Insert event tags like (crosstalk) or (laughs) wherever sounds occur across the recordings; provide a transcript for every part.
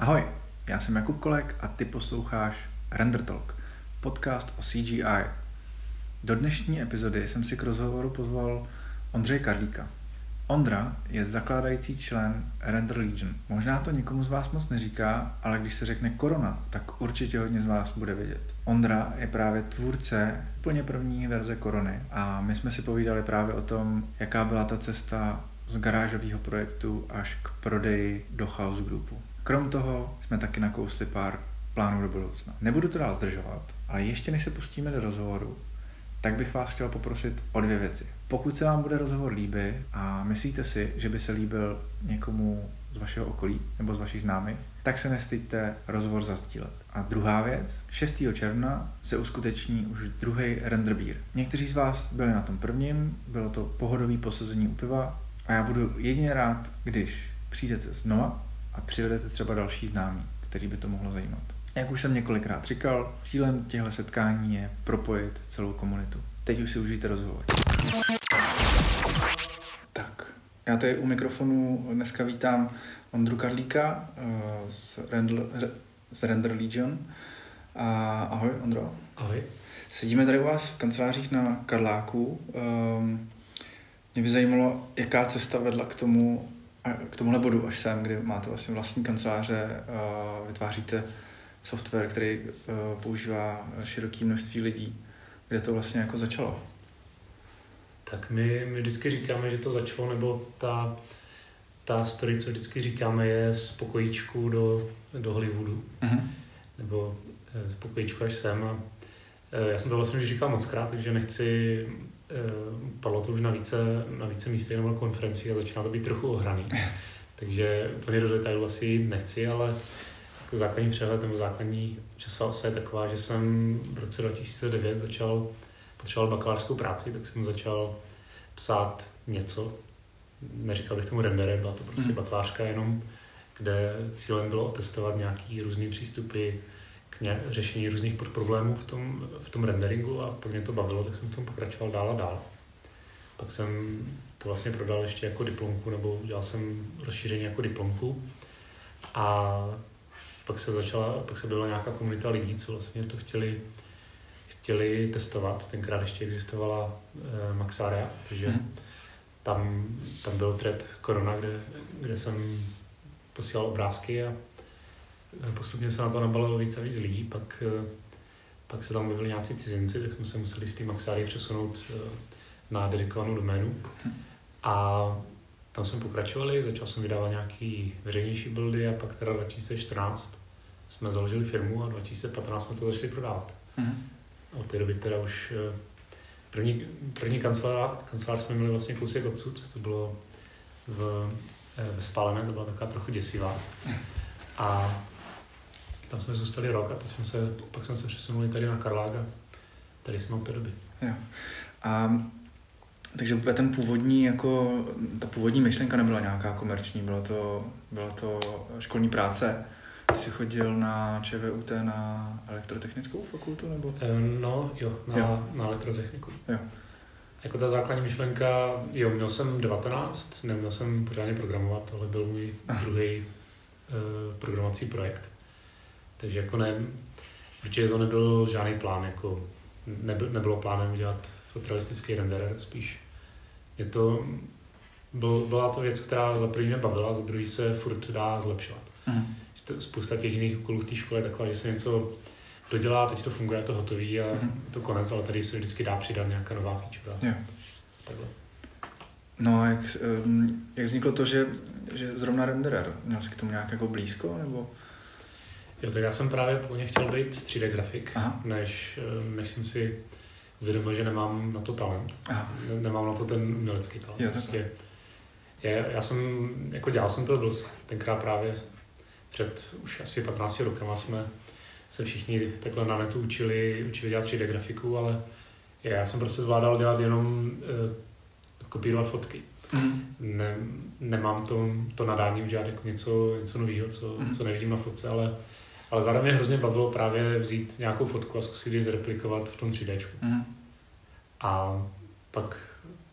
Ahoj, já jsem Jakub Kolek a ty posloucháš Render Talk, podcast o CGI. Do dnešní epizody jsem si k rozhovoru pozval Ondřeje Karlíka. Ondra je zakládající člen Render Legion. Možná to nikomu z vás moc neříká, ale když se řekne korona, tak určitě hodně z vás bude vědět. Ondra je právě tvůrce úplně první verze korony a my jsme si povídali právě o tom, jaká byla ta cesta z garážového projektu až k prodeji do Chaos Groupu. Krom toho jsme taky nakousli pár plánů do budoucna. Nebudu to dál zdržovat, ale ještě než se pustíme do rozhovoru, tak bych vás chtěl poprosit o dvě věci. Pokud se vám bude rozhovor líbit a myslíte si, že by se líbil někomu z vašeho okolí nebo z vašich známých, tak se nestyďte rozhovor zazdílet. A druhá věc, 6. června se uskuteční už druhý render beer. Někteří z vás byli na tom prvním, bylo to pohodový posazení u piva a já budu jedině rád, když přijdete znova a přivedete třeba další známý, který by to mohlo zajímat. Jak už jsem několikrát říkal, cílem těchto setkání je propojit celou komunitu. Teď už si užijte rozhovor. Tak, já tady u mikrofonu dneska vítám Ondru Karlíka uh, z, Render, z Render Legion. A ahoj, Ondro. Ahoj. Sedíme tady u vás v kancelářích na Karláku. Um, mě by zajímalo, jaká cesta vedla k tomu, k tomuhle bodu až sem, kdy máte vlastně vlastní kanceláře, vytváříte software, který používá široké množství lidí. Kde to vlastně jako začalo? Tak my, my vždycky říkáme, že to začalo, nebo ta, ta story, co vždycky říkáme, je z pokojíčku do, do Hollywoodu. Uh-huh. Nebo z pokojíčku až sem. A já jsem to vlastně už říkal moc krát, takže nechci padlo to už na více, na více místech nebo konferencích a začíná to být trochu ohraný. (laughs) Takže úplně do detailu asi jít nechci, ale jako základní přehled nebo základní časová osa je taková, že jsem v roce 2009 začal, potřeboval bakalářskou práci, tak jsem začal psát něco. Neříkal bych tomu rendere, byla to prostě mm. bakalářka jenom, kde cílem bylo otestovat nějaký různý přístupy řešení různých podproblémů v tom, v tom renderingu a pak mě to bavilo, tak jsem v tom pokračoval dál a dál. Pak jsem to vlastně prodal ještě jako diplomku, nebo udělal jsem rozšíření jako diplomku. A pak se začala, pak se byla nějaká komunita lidí, co vlastně to chtěli, chtěli testovat. Tenkrát ještě existovala eh, Maxaria, takže hmm. tam, tam byl thread Corona, kde, kde jsem posílal obrázky a postupně se na to nabalilo víc a víc lidí, pak, eh, pak se tam objevili nějací cizinci, tak jsme se museli s tím Maxáry přesunout eh, na dedikovanou doménu. A tam jsme pokračovali, začal jsem vydávat nějaký veřejnější buildy a pak teda 2014 jsme založili firmu a 2015 jsme to začali prodávat. Mm. A od té doby teda už eh, první, první kancelář, kancelář jsme měli vlastně kousek odsud, to bylo v, ve Spálené, to byla taková trochu děsivá. A tam jsme zůstali rok a to jsme se, pak jsme se přesunuli tady na Karlága. Tady jsme od té doby. Jo. A takže ten původní, jako, ta původní myšlenka nebyla nějaká komerční, byla to, byla to školní práce. Ty jsi chodil na ČVUT na elektrotechnickou fakultu, nebo? No, jo, na, jo. na elektrotechniku. Jo. Jako ta základní myšlenka, jo, měl jsem 19, neměl jsem pořádně programovat, tohle byl můj druhý uh, programovací projekt. Takže jako ne, určitě to nebyl žádný plán, jako nebyl, nebylo plánem dělat fotorealistický renderer, spíš je to, byl, byla to věc, která za první mě bavila, za druhý se furt dá zlepšovat. Mm. Spousta těch jiných úkolů v té škole je taková, že se něco dodělá, teď to funguje, to hotový a mm. to konec, ale tady se vždycky dá přidat nějaká nová feature. Yeah. Takhle. No a jak, jak vzniklo to, že, že zrovna renderer? Měl jsi k tomu nějak jako blízko, nebo? Jo, tak já jsem právě původně chtěl být 3D grafik, než, eh, než jsem si uvědomil, že nemám na to talent. Aha. Nemám na to ten umělecký talent. Jo, prostě, je, já jsem, jako dělal jsem to, byl tenkrát právě před už asi 15 rokama jsme se všichni takhle na netu učili, učili dělat 3D grafiku, ale já jsem prostě zvládal dělat jenom uh, kopírovat fotky. Mm. Ne, nemám to, to nadání udělat jako něco, něco nového, co, mm. co nevidím na fotce, ale ale zároveň mě hrozně bavilo právě vzít nějakou fotku a zkusit ji zreplikovat v tom 3D. Mm. A pak,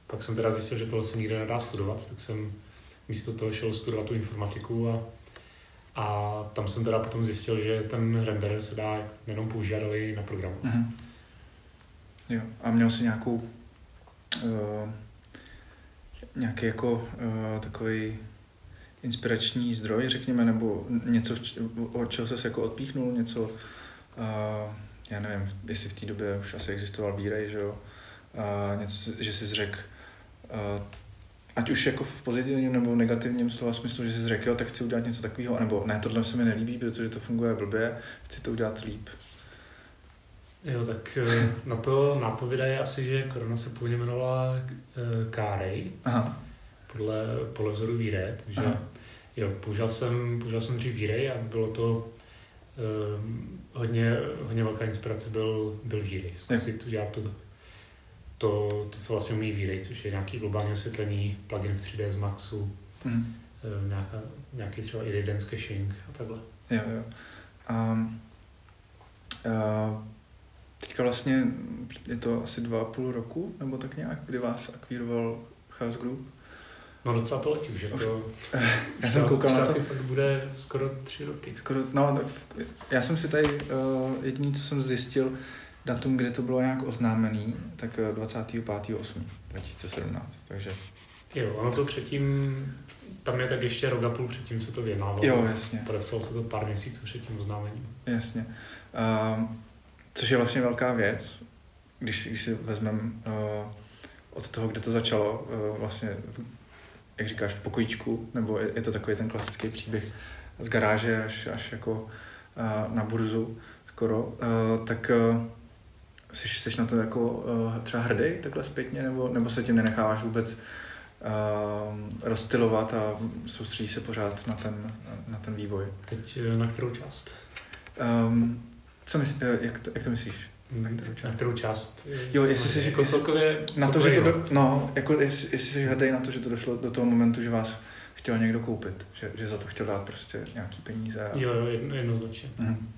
pak jsem teda zjistil, že tohle se nikde nedá studovat, tak jsem místo toho šel studovat tu informatiku a, A tam jsem teda potom zjistil, že ten render se dá jenom používat, ale i na programu. Mm-hmm. Jo, a měl jsi nějakou uh, nějaký jako uh, takový inspirační zdroj, řekněme, nebo něco, od čeho se jako odpíchnul, něco, uh, já nevím, jestli v té době už asi existoval výrej, že jo, uh, něco, že jsi řekl, uh, ať už jako v pozitivním nebo v negativním slova smyslu, že jsi řekl, jo, tak chci udělat něco takového, nebo ne, tohle se mi nelíbí, protože to funguje blbě, chci to udělat líp. Jo, tak eh, na to nápověda je asi, že korona se původně jmenovala eh, Kárej, Aha. podle, podle vzoru Víre, takže Aha. Jo, použil jsem, použil jsem dřív Vírej a bylo to um, hodně, hodně velká inspirace byl, byl Vírej, zkusit udělat to, to, to, co vlastně umí Vírej, což je nějaký globální osvětlení, plugin v 3D z Maxu, mm. nějaká, nějaký třeba i caching a takhle. Jo, jo. Um, uh, teďka vlastně je to asi dva a půl roku, nebo tak nějak, kdy vás akvíroval Chaos Group. No docela to letí, že to... (laughs) já jsem koukal na to. Asi bude skoro tři roky. Skoro, no, já jsem si tady, uh, jediný, co jsem zjistil, datum, kdy to bylo nějak oznámený, tak 25.8.2017, takže... Jo, ono to předtím, tam je tak ještě rok a půl předtím se to vyjednávalo. Jo, jasně. Podepsalo se to pár měsíců před tím oznámením. Jasně. Uh, Což je vlastně velká věc, když, když si vezmeme uh, od toho, kde to začalo, uh, vlastně, jak říkáš, v pokojíčku, nebo je, je to takový ten klasický příběh z garáže až, až jako uh, na burzu skoro, uh, tak uh, jsi, jsi na to jako třeba hrdý takhle zpětně, nebo, nebo se tím nenecháváš vůbec rozptilovat a soustředí se pořád na ten, na ten vývoj? Teď na kterou část? Um, co myslíš, eh, jak to, jak to myslíš? Na kterou část? Na kterou část? Jo, jestli jsi jako celkově... Na to, že to, do, no, jako jestli, jestli jsi hrdý na to, že to došlo do toho momentu, že vás chtěl někdo koupit, že, že za to chtěl dát prostě nějaký peníze. A... Jo, jo, jedno, jednoznačně. Mhm.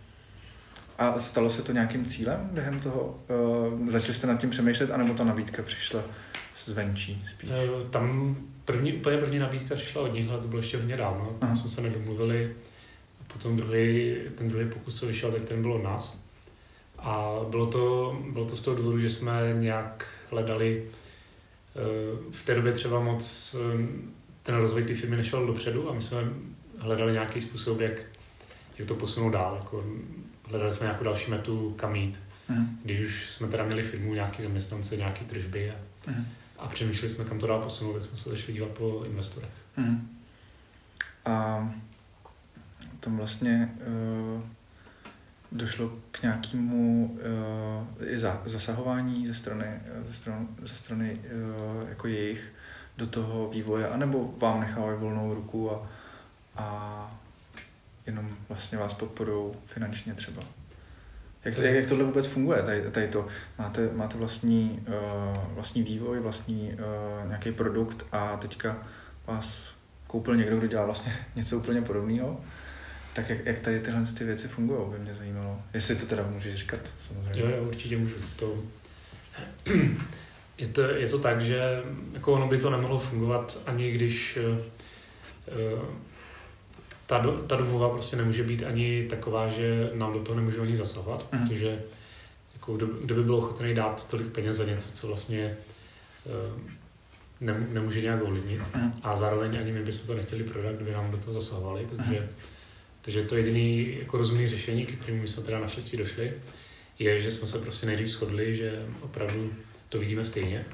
A stalo se to nějakým cílem během toho? Uh, začali jste nad tím přemýšlet, anebo ta nabídka přišla zvenčí spíš? Uh, tam první, úplně první nabídka přišla od nich, ale to bylo ještě hodně dávno. Tam jsme se nedomluvili Potom druhý, ten druhý pokus, co vyšel, tak ten byl od nás. A bylo to, bylo to z toho důvodu, že jsme nějak hledali eh, v té době třeba moc eh, ten rozvoj té firmy nešel dopředu a my jsme hledali nějaký způsob, jak, jak to posunout dál. Jako hledali jsme nějakou další metu, kam jít. Mm. Když už jsme teda měli firmu, nějaký zaměstnance, nějaký tržby a, mm. a přemýšleli jsme, kam to dál posunout, tak jsme se začali dívat po investorech. Mm. A tam vlastně uh, došlo k nějakému uh, i za, zasahování ze strany, ze strany, ze strany uh, jako jejich do toho vývoje, anebo vám nechávají volnou ruku a, a jenom vlastně vás podporují finančně třeba. Jak, to, jak tohle vůbec funguje? Tady, tady to, máte, máte vlastní, uh, vlastní vývoj, vlastní uh, nějaký produkt a teďka vás koupil někdo, kdo dělá vlastně (laughs) něco úplně podobného tak jak, jak tady tyhle ty věci fungují, by mě zajímalo. Jestli to teda můžeš říkat, samozřejmě. Jo, jo, určitě můžu. To... (clears throat) Je, to, je to tak, že jako ono by to nemohlo fungovat, ani když uh, ta, do, ta domluva prostě nemůže být ani taková, že nám do toho nemůžou ani zasahovat, uh-huh. protože jako kdo, kdo by byl ochotný dát tolik peněz za něco, co vlastně uh, ne, nemůže nějak ovlivnit uh-huh. a zároveň ani my bychom to nechtěli prodat, kdyby nám do toho zasahovali, takže uh-huh takže to jediné jako rozumné řešení, k kterému jsme teda naštěstí došli, je, že jsme se prostě nejdřív shodli, že opravdu to vidíme stejně.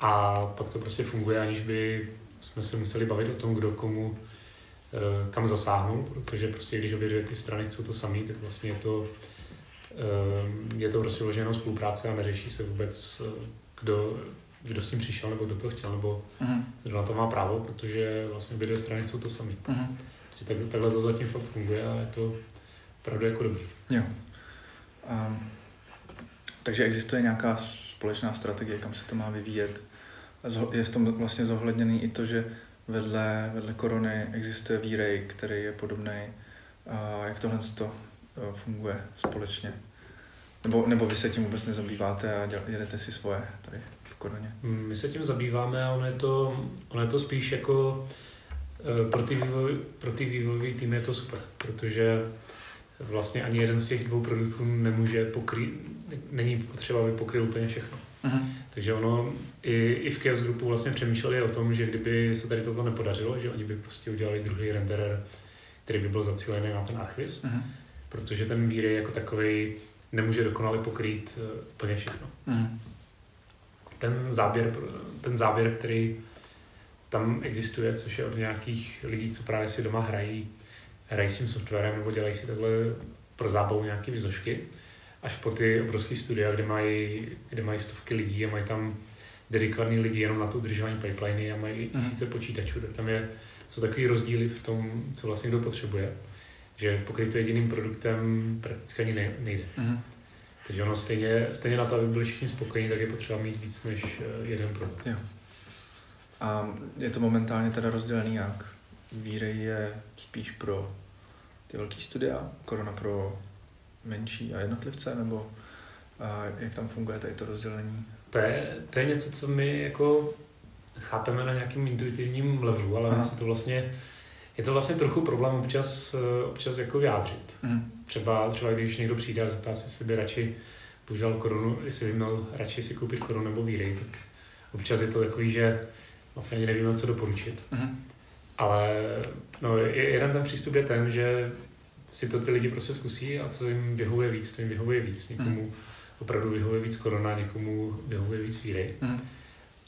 A pak to prostě funguje, aniž by jsme se museli bavit o tom, kdo komu eh, kam zasáhnou, protože prostě když obě dvě ty strany chcou to samý, tak vlastně je to, eh, je to prostě vloženou spolupráce a neřeší se vůbec, eh, kdo, kdo s tím přišel, nebo kdo to chtěl, nebo uh-huh. kdo na to má právo, protože vlastně obě dvě strany chcou to samý. Uh-huh. Takže tak, takhle to zatím fakt funguje a je to opravdu jako dobrý. Jo. Um, takže existuje nějaká společná strategie, kam se to má vyvíjet. Je v tom vlastně zohledněný i to, že vedle, vedle korony existuje výrej, který je podobný. A jak tohle to e, funguje společně? Nebo, nebo vy se tím vůbec nezabýváte a děl, jedete si svoje tady v koroně? My se tím zabýváme a ono je to, ono je to spíš jako pro ty, vývoj, pro ty vývojové týmy je to super, protože vlastně ani jeden z těch dvou produktů nemůže pokrýt, není potřeba, aby pokryl úplně všechno. Uh-huh. Takže ono i, i v Chaos Groupu vlastně přemýšleli o tom, že kdyby se tady toto nepodařilo, že oni by prostě udělali druhý renderer, který by byl zacílený na ten Archvis, uh-huh. protože ten výrej jako takový nemůže dokonale pokrýt uh, úplně všechno. Uh-huh. Ten záběr, ten záběr, který tam existuje, což je od nějakých lidí, co právě si doma hrají, hrají s tím softwarem nebo dělají si takhle pro zábavu nějaké vizošky, až po ty obrovské studia, kde mají, kde mají stovky lidí a mají tam dedikovaný lidi jenom na to udržování pipeliny a mají mhm. tisíce mm. počítačů, tak tam je, jsou takový rozdíly v tom, co vlastně kdo potřebuje, že pokryt to jediným produktem prakticky ani nejde. Mm. Takže ono stejně, stejně na to, aby byli všichni spokojení, tak je potřeba mít víc než eh, jeden produkt. Jo. A je to momentálně teda rozdělený jak? Vírej je spíš pro ty velké studia, korona pro menší a jednotlivce, nebo a jak tam funguje tady to rozdělení? To je, to je něco, co my jako chápeme na nějakým intuitivním levelu, ale Aha. to vlastně, je to vlastně trochu problém občas, občas jako vyjádřit. Mm. Třeba, třeba když někdo přijde a zeptá se, jestli by radši používal korunu, jestli by měl radši si koupit korunu nebo výrej, tak občas je to takový, že vlastně ani nevíme, co doporučit. Mm. Ale no, jeden ten přístup je ten, že si to ty lidi prostě zkusí a co jim vyhovuje víc, to jim vyhovuje víc. Někomu mm. opravdu vyhovuje víc korona, někomu vyhovuje víc víry. Mm.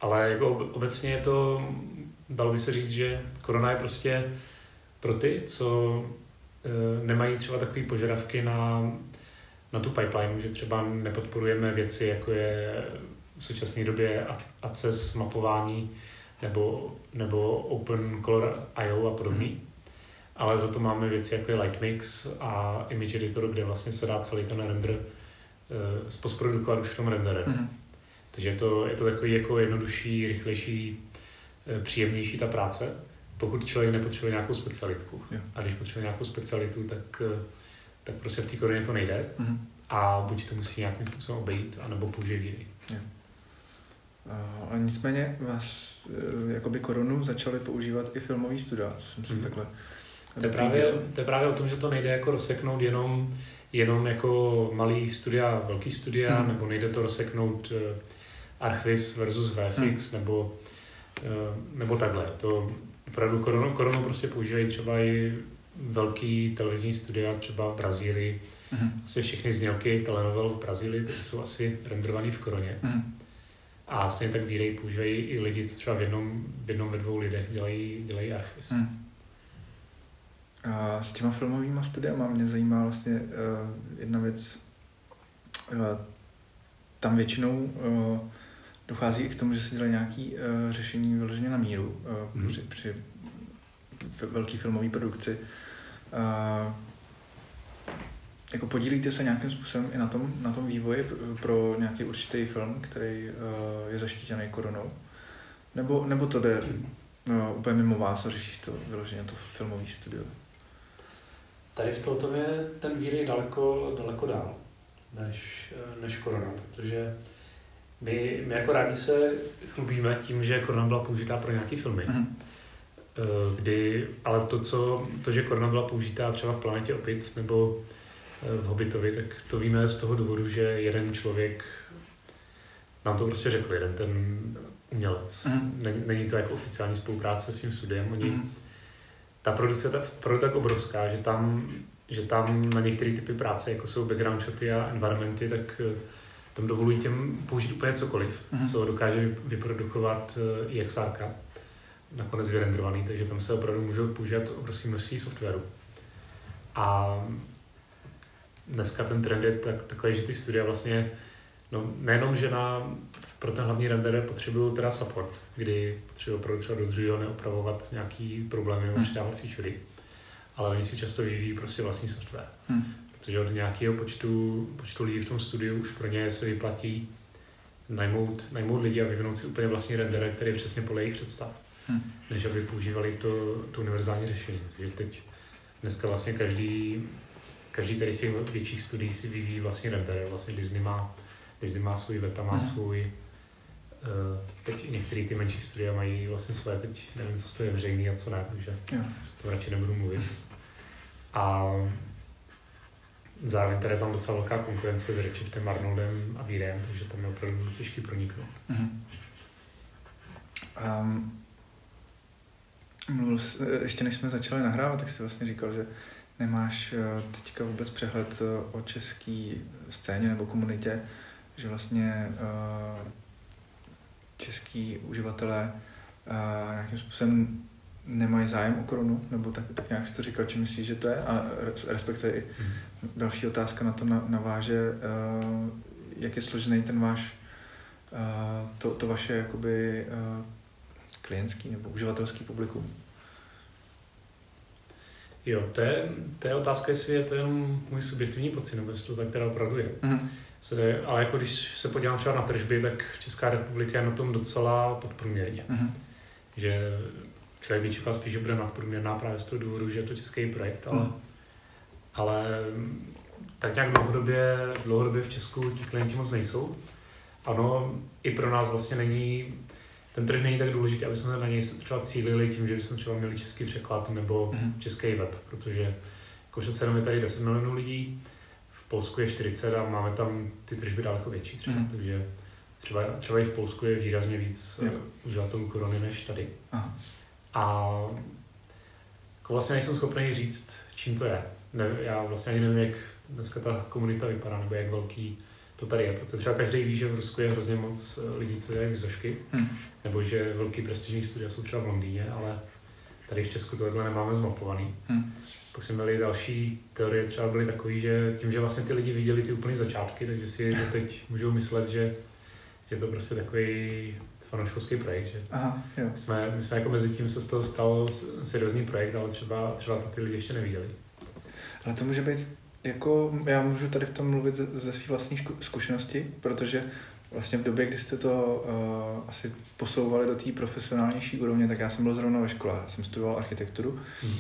Ale jako obecně je to, dalo by se říct, že korona je prostě pro ty, co e, nemají třeba takové požadavky na, na tu pipeline, že třeba nepodporujeme věci, jako je v současné době ACES mapování nebo, nebo Open Color IO a podobný. Mm ale za to máme věci jako je Lightmix a Image Editor, kde vlastně se dá celý ten render uh, zposprodukovat už v tom renderu. Mm. Takže je to, je to takový jako jednodušší, rychlejší, uh, příjemnější ta práce, pokud člověk nepotřebuje nějakou specialitku. Yeah. A když potřebuje nějakou specialitu, tak, uh, tak prostě v té koroně to nejde. Mm. A buď to musí nějakým způsobem obejít, anebo použije jiný. Yeah. A nicméně vás jakoby korunu začali používat i filmový studia, co jsem si mm. takhle to je, právě, to je právě o tom, že to nejde jako rozseknout jenom, jenom jako malý studia, velký studia, hmm. nebo nejde to rozseknout uh, Archvis versus VFX, hmm. nebo, uh, nebo takhle. To opravdu koronu, koronu prostě používají třeba i velký televizní studia, třeba v Brazílii. Hmm. Asi všechny znělky telenovel v Brazílii, takže jsou asi renderovaný v koroně. Hmm. A stejně tak výrej používají i lidi, co třeba v jednom, v jednom ve dvou lidech dělají, dělají Archvis. Hmm. A s těma filmovými studiama mě zajímá vlastně uh, jedna věc. Uh, tam většinou uh, dochází i k tomu, že se dělají nějaké uh, řešení vyloženě na míru uh, mm. při, při velké filmové produkci. Uh, jako podílíte se nějakým způsobem i na tom, na tom vývoji pro nějaký určitý film, který uh, je zaštítěný koronou? Nebo, nebo to jde uh, úplně mimo vás a řešíš to vyloženě to filmový studio? Tady v tom je ten víry daleko, daleko dál než, než korona, protože my, my jako rádi se chlubíme tím, že korona byla použitá pro nějaké filmy. Mm-hmm. Kdy, ale to, co, to, že korona byla použitá třeba v Planetě opic nebo v Hobbitovi, tak to víme z toho důvodu, že jeden člověk nám to prostě řekl, jeden ten umělec. Mm. Není, není to jako oficiální spolupráce s tím studiem, oni mm ta produkce je ta, tak obrovská, že tam, že tam na některé typy práce, jako jsou background shoty a environmenty, tak eh, tam dovolují těm použít úplně cokoliv, mm-hmm. co dokáže vyprodukovat eh, i XR, nakonec vyrenderovaný, takže tam se opravdu můžou používat obrovské množství softwaru. A dneska ten trend je tak, takový, že ty studia vlastně, no nejenom, že na pro ten hlavní render potřebují teda support, kdy potřebují opravdu třeba do druhého neopravovat nějaký problémy nebo hmm. přidávat featurey. Ale oni si často vyvíjí prostě vlastní software. Hmm. Protože od nějakého počtu, počtu lidí v tom studiu už pro ně se vyplatí najmout, najmout lidi a vyvinout si úplně vlastní render, který je přesně podle jejich představ. Hmm. Než aby používali to, to univerzální řešení. Takže teď dneska vlastně každý, každý tady si větších studií si vyvíjí vlastní render. Vlastně Disney má, Disney má svůj Veta, má hmm. svůj teď některé ty menší studia mají vlastně své, teď nevím, co je veřejný a co ne, takže jo. to radši nebudu mluvit. A zároveň tady je tam docela velká konkurence s Redshiftem, Arnoldem a Vírem, takže tam je opravdu těžký proniknout. Mm-hmm. Um, mluvil jsi, ještě než jsme začali nahrávat, tak jsi vlastně říkal, že nemáš eh, teďka vůbec přehled eh, o české scéně nebo komunitě, že vlastně uh, český uživatelé nějakým způsobem nemají zájem o korunu, nebo tak, tak nějak si to říkal, či myslíš, že to je? A respektive i mm. další otázka na to naváže, jak je složený ten váš, to, to vaše jakoby klientský nebo uživatelský publikum? Jo, to je, to je otázka, jestli je to jenom můj subjektivní pocit, nebo jestli to tak teda opravdu je. Mm. Se, ale jako když se podívám třeba na tržby, tak Česká republika je na tom docela podprůměrně. Mm. Že člověk by čekal spíš, že bude nadprůměrná právě z toho důvodu, že je to český projekt, ale, mm. ale tak nějak dlouhodobě, dlouhodobě v Česku ti klienti moc nejsou. Ano, i pro nás vlastně není ten trh není tak důležitý, aby jsme na něj třeba cílili tím, že bychom třeba měli český překlad nebo mm-hmm. český web, protože jako přece jenom je tady 10 milionů lidí, v Polsku je 40 a máme tam ty tržby daleko větší třeba, mm-hmm. takže třeba, třeba i v Polsku je výrazně víc yeah. uživatelů korony než tady. Aha. A jako vlastně nejsem schopný říct, čím to je. Ne, já vlastně ani nevím, jak dneska ta komunita vypadá, nebo jak velký to tady je, protože třeba každý ví, že v Rusku je hrozně moc eh, lidí, co dělají vysošky, hmm. nebo že velký prestižní studia jsou třeba v Londýně, ale tady v Česku tohle nemáme zmapovaný. Hmm. Pak jsme měli další teorie, třeba byly takové, že tím, že vlastně ty lidi viděli ty úplně začátky, takže si teď můžou myslet, že, že to prostě takový fanouškovský projekt, že Aha, jo. My, jsme, my jsme jako mezi tím se z toho stal seriózní projekt, ale třeba, třeba to ty lidi ještě neviděli. Ale to může být jako já můžu tady v tom mluvit ze, ze své vlastní zkušenosti, protože vlastně v době, kdy jste to uh, asi posouvali do té profesionálnější úrovně, tak já jsem byl zrovna ve škole, já jsem studoval architekturu mm.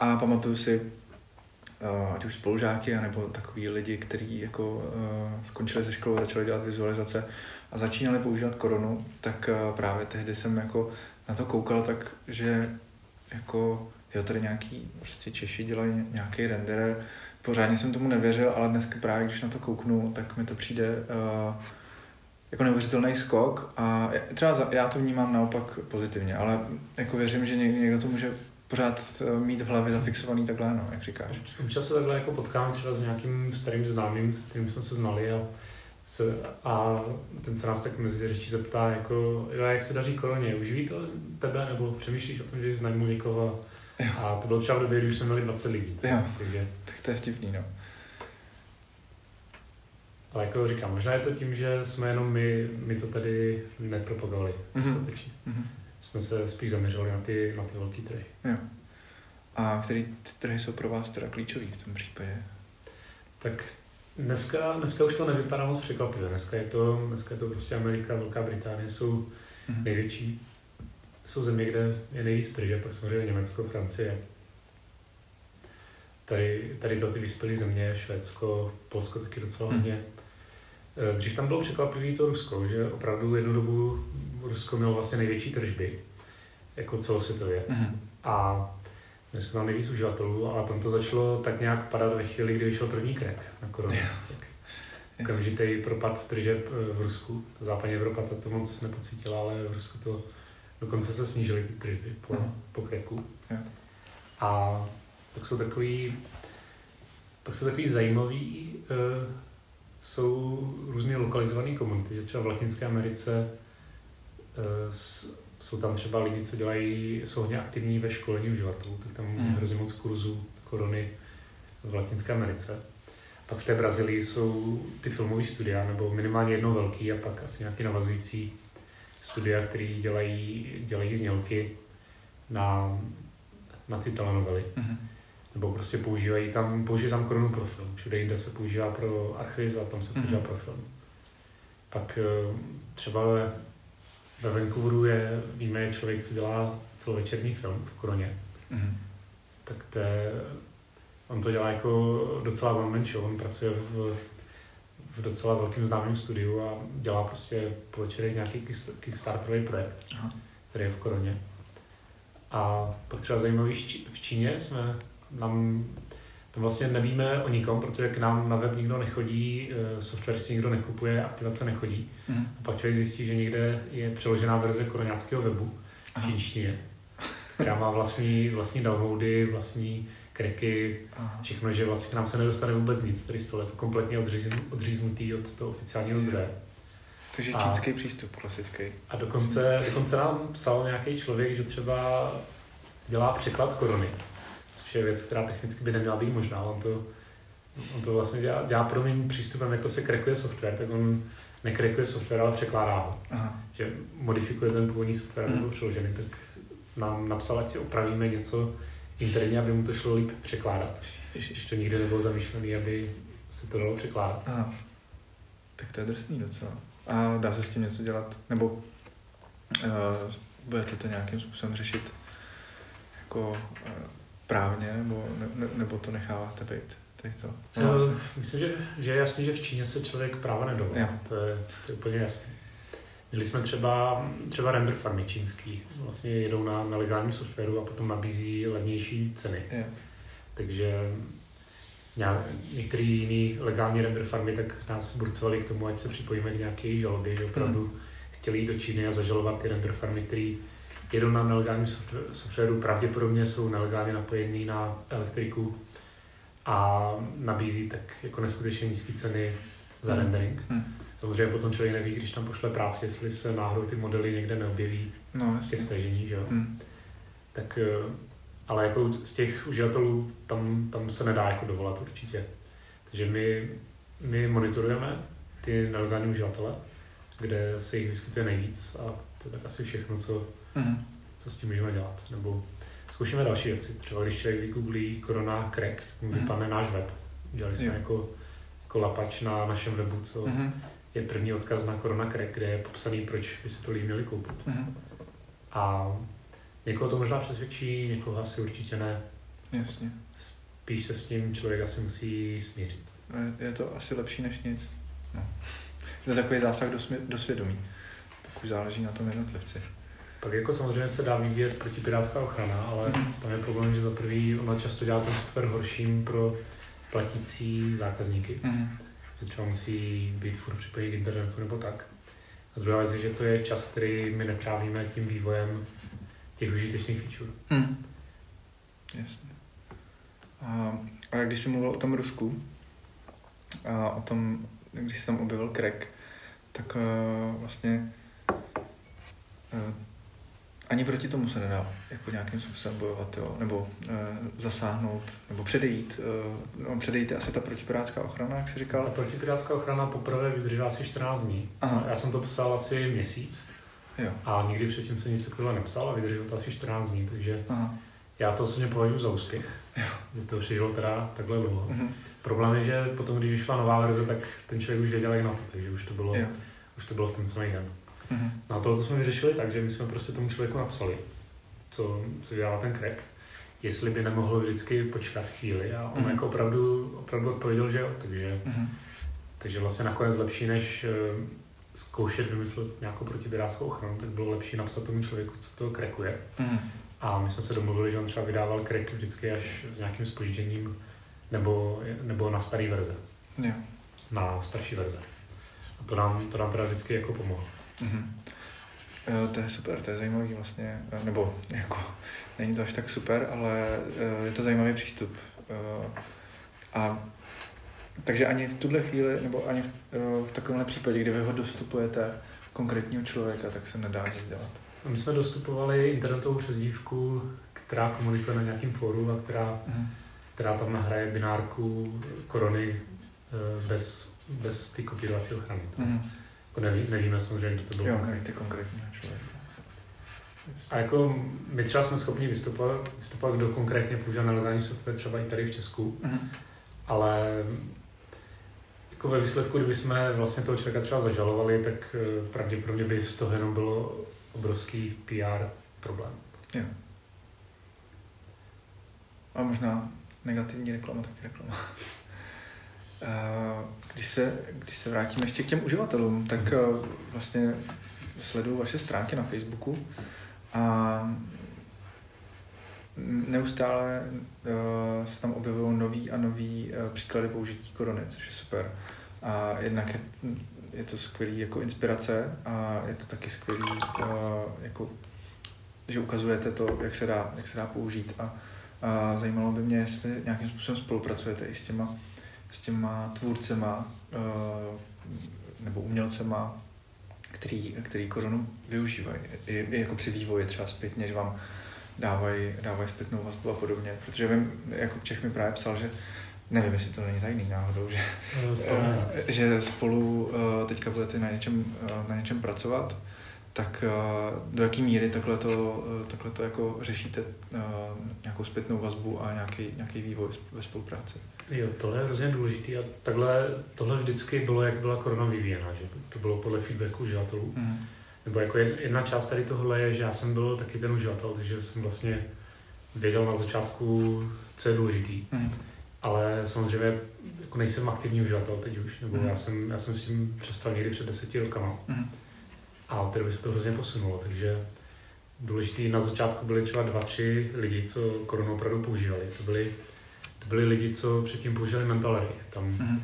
a pamatuju si, uh, ať už spolužáky, nebo takový lidi, kteří jako uh, skončili ze školy, začali dělat vizualizace a začínali používat koronu, tak uh, právě tehdy jsem jako na to koukal tak, že jako jo, tady nějaký prostě Češi dělají nějaký renderer, pořádně jsem tomu nevěřil, ale dneska právě, když na to kouknu, tak mi to přijde uh, jako neuvěřitelný skok. A třeba za, já to vnímám naopak pozitivně, ale jako věřím, že někdo, někdo to může pořád eh, mít v hlavě zafixovaný takhle, no, jak říkáš. Občas se takhle jako potkám třeba s nějakým starým známým, s kterým jsme se znali a, se, a ten se nás tak mezi řečí zeptá, jako, jo, jak se daří koroně, uživí to tebe, nebo přemýšlíš o tom, že znajmu někoho Jo. A to bylo třeba v době, kdy už jsme měli 20 lidí. Jo. Takže... Tak to je vtipný, no. Ale jako říkám, možná je to tím, že jsme jenom my, my to tady nepropagovali mm-hmm. dostatečně. Mm-hmm. Jsme se spíš zaměřovali na ty, na ty velké trhy. Jo. A které ty trhy jsou pro vás teda klíčové v tom případě? Tak dneska, dneska už to nevypadá moc překvapivě. Dneska je to, dneska je to prostě Amerika, Velká Británie jsou mm-hmm. největší jsou země, kde je nejvíc tržeb, pak samozřejmě Německo, Francie. Tady, tady to ty vyspělé země, Švédsko, Polsko taky docela hmm. hodně. Hmm. Dřív tam bylo překvapivé to Rusko, že opravdu jednu dobu Rusko mělo vlastně největší tržby, jako celosvětově. Hmm. A my jsme tam nejvíc uživatelů a tam to začalo tak nějak padat ve chvíli, kdy vyšel první krek na koronu. Okamžitý propad tržeb eh, v Rusku. Ta západní Evropa to moc nepocítila, ale v Rusku to Dokonce se snížily ty tržby po, uh-huh. po kreku. Yeah. A pak jsou takový, pak jsou takový zajímavý, uh, jsou různě lokalizované komunity, že třeba v Latinské Americe uh, s, jsou tam třeba lidi, co dělají, jsou hodně aktivní ve školení uživatelů, tak tam mm. hrozně moc kurzů korony v Latinské Americe. Pak v té Brazílii jsou ty filmové studia, nebo minimálně jedno velký a pak asi nějaký navazující studia, které dělají, dělají znělky na, na ty telenovely. Mm-hmm. Nebo prostě používají tam, používají tam korunu pro film. Všude jinde se používá pro archiviz a tam se používá mm-hmm. pro film. Pak eh, třeba ve, ve Vancouveru je, víme, je člověk, co dělá celovečerní film v koroně. Mm-hmm. Tak to je, on to dělá jako docela one man show. On pracuje v, v docela velkém známém studiu a dělá prostě po večerech nějaký kickstarterový projekt, Aha. který je v koroně. A pak třeba zajímavý v Číně jsme, nám, tam vlastně nevíme o nikom, protože k nám na web nikdo nechodí, eh, software si nikdo nekupuje, aktivace nechodí. Mm. A pak člověk zjistí, že někde je přeložená verze koroňáckého webu v čínštině, která má vlastní, vlastní downloady, vlastní kreky, Aha. všechno, že vlastně k nám se nedostane vůbec nic, tady z toho je to kompletně odříznutý od toho oficiálního zdroje. Takže čínský a, přístup, klasický. A dokonce, dokonce nám psal nějaký člověk, že třeba dělá překlad korony, což je věc, která technicky by neměla být možná. On to, on to vlastně dělá, dělá podobným přístupem, jako se krekuje software, tak on nekrekuje software, ale překládá ho. Aha. Že modifikuje ten původní software, hmm. nebo přeložený, tak nám napsal, ať si opravíme něco interně, aby mu to šlo líp překládat. Když to nikdy nebylo zamýšlené, aby se to dalo překládat. Aha. Tak to je drsný docela. A dá se s tím něco dělat? Nebo uh, budete to nějakým způsobem řešit jako uh, právně, nebo, ne, nebo to necháváte být? To, no, myslím, že, že je jasný, že v Číně se člověk práva nedovolí. To je, to je úplně jasné. Měli jsme třeba, třeba render farmy čínský. Vlastně jedou na nelegálním softwaru a potom nabízí levnější ceny. Yeah. Takže některé jiné legální render farmy tak nás burcovali k tomu, ať se připojíme k nějaké žalobě, že opravdu mm. chtěli jít do Číny a zažalovat ty render farmy, které jedou na nelegálním softwaru, pravděpodobně jsou nelegálně napojený na elektriku a nabízí tak jako neskutečně nízké ceny za mm. rendering. Mm. Samozřejmě potom člověk neví, když tam pošle práci, jestli se náhodou ty modely někde neobjeví no, ke stažení, že jo. Mm. Tak eh, ale jako z těch uživatelů tam, tam se nedá jako dovolat určitě. Takže my, my monitorujeme ty nelegální uživatele, kde se jich vyskytuje nejvíc a to je tak asi všechno, co, mm. co s tím můžeme dělat. Nebo zkoušíme další věci. Třeba když člověk vygooglí Corona Crack, tak mu mhm. vypadne náš web. Dělali jsme jako, jako lapač na našem webu, co mm. Je první odkaz na Corona Crack, kde je popsaný, proč by si to lidi měli koupit. Mm. A Někoho to možná přesvědčí, někoho asi určitě ne. Jasně. Spíš se s tím člověk asi musí smířit. Je to asi lepší než nic. No. Je to takový zásah do, smě- do svědomí, pokud záleží na tom jednotlivci. Pak jako samozřejmě se dá vyvíjet protipirátská ochrana, ale mm. tam je problém, že za prvý ona často dělá ten software horším pro platící zákazníky. Mm. Že třeba musí být furt připojený k internetu nebo tak. A druhá věc je, že to je čas, který my netrávíme tím vývojem těch užitečných feature. Hmm. Jasně. A, a když jsi mluvil o tom Rusku, a o tom, když se tam objevil crack, tak uh, vlastně uh, ani proti tomu se nedá jako nějakým způsobem bojovat, jo? nebo uh, zasáhnout, nebo předejít. Uh, no, předejít je asi ta protipirátská ochrana, jak jsi říkal? Ta protipirátská ochrana poprvé vydržela asi 14 dní. Aha. Já jsem to psal asi měsíc. Jo. A nikdy předtím se nic takového nepsal a vydržel to asi 14 dní, takže Aha. já to osobně považuji za úspěch, jo. že to přežilo teda takhle dlouho. Mm-hmm. Problém je, že potom, když vyšla nová verze, tak ten člověk už věděl, jak na to, takže už to bylo, jo. už to bylo v ten samý den. Mm-hmm. No a tohle jsme vyřešili tak, že my jsme prostě tomu člověku napsali, co, co dělá ten crack, jestli by nemohl vždycky počkat chvíli a on mm-hmm. jako opravdu, opravdu odpověděl, že jo, takže, mm-hmm. takže vlastně nakonec lepší, než eh, zkoušet vymyslet nějakou protipirátskou ochranu, tak bylo lepší napsat tomu člověku, co to krekuje. Mm. A my jsme se domluvili, že on třeba vydával krek vždycky až s nějakým spožděním nebo, nebo na starý verze. Yeah. Na starší verze. A to nám, to nám teda vždycky jako pomohlo. Mm-hmm. To je super, to je zajímavý vlastně, e, nebo jako, není to až tak super, ale e, je to zajímavý přístup. E, a takže ani v tuhle chvíli, nebo ani v, v takovémhle případě, kdy vy ho dostupujete konkrétního člověka, tak se nedá nic dělat. My jsme dostupovali internetovou přezdívku, která komunikuje na nějakém fóru a která, mm. která tam nahraje binárku korony eh, bez, bez ty kopírovací ochrany. Mm. Jako neví, nevíme samozřejmě, kdo to byl. Jo, ty konkrétního člověka. A jako my třeba jsme schopni vystupovat, vystupovat kdo konkrétně používá nelegální software, třeba i tady v Česku, mm. ale jako ve výsledku, kdyby jsme vlastně toho člověka třeba zažalovali, tak eh, pravděpodobně by z toho jenom bylo obrovský PR problém. Jo. A možná negativní reklama, taky reklama. (laughs) Když se, když se vrátíme ještě k těm uživatelům, tak mm. vlastně sleduju vaše stránky na Facebooku a neustále uh, se tam objevují nový a nový uh, příklady použití korony, což je super. A jednak je, je to skvělý jako inspirace a je to taky skvělý, uh, jako, že ukazujete to, jak se dá, jak se dá použít a, a zajímalo by mě, jestli nějakým způsobem spolupracujete i s těma, s těma tvůrcema uh, nebo umělcema, který, který koronu využívají. I, I jako při vývoji třeba zpětně, že vám dávají, dávají zpětnou vazbu a podobně. Protože vím, jako Čech mi právě psal, že nevím, jestli to není tajný náhodou, že, no, eh, že spolu teďka budete na něčem, na něčem pracovat, tak do jaké míry takhle to, takhle to jako řešíte nějakou zpětnou vazbu a nějaký, nějaký vývoj ve spolupráci? Jo, tohle je hrozně důležité a takhle, tohle vždycky bylo, jak byla korona vyvíjena, že to bylo podle feedbacku uživatelů. Mm nebo jako jedna část tady tohle je, že já jsem byl taky ten uživatel, takže jsem vlastně věděl na začátku, co je důležitý. Mm. Ale samozřejmě jako nejsem aktivní uživatel teď už, nebo mm. já, jsem, já jsem s tím přestal někdy před deseti rokama. Mm. A od té doby se to hrozně posunulo, takže důležitý na začátku byli třeba dva, tři lidi, co koronu opravdu používali. To byli, to byli lidi, co předtím používali mentalery. Tam mm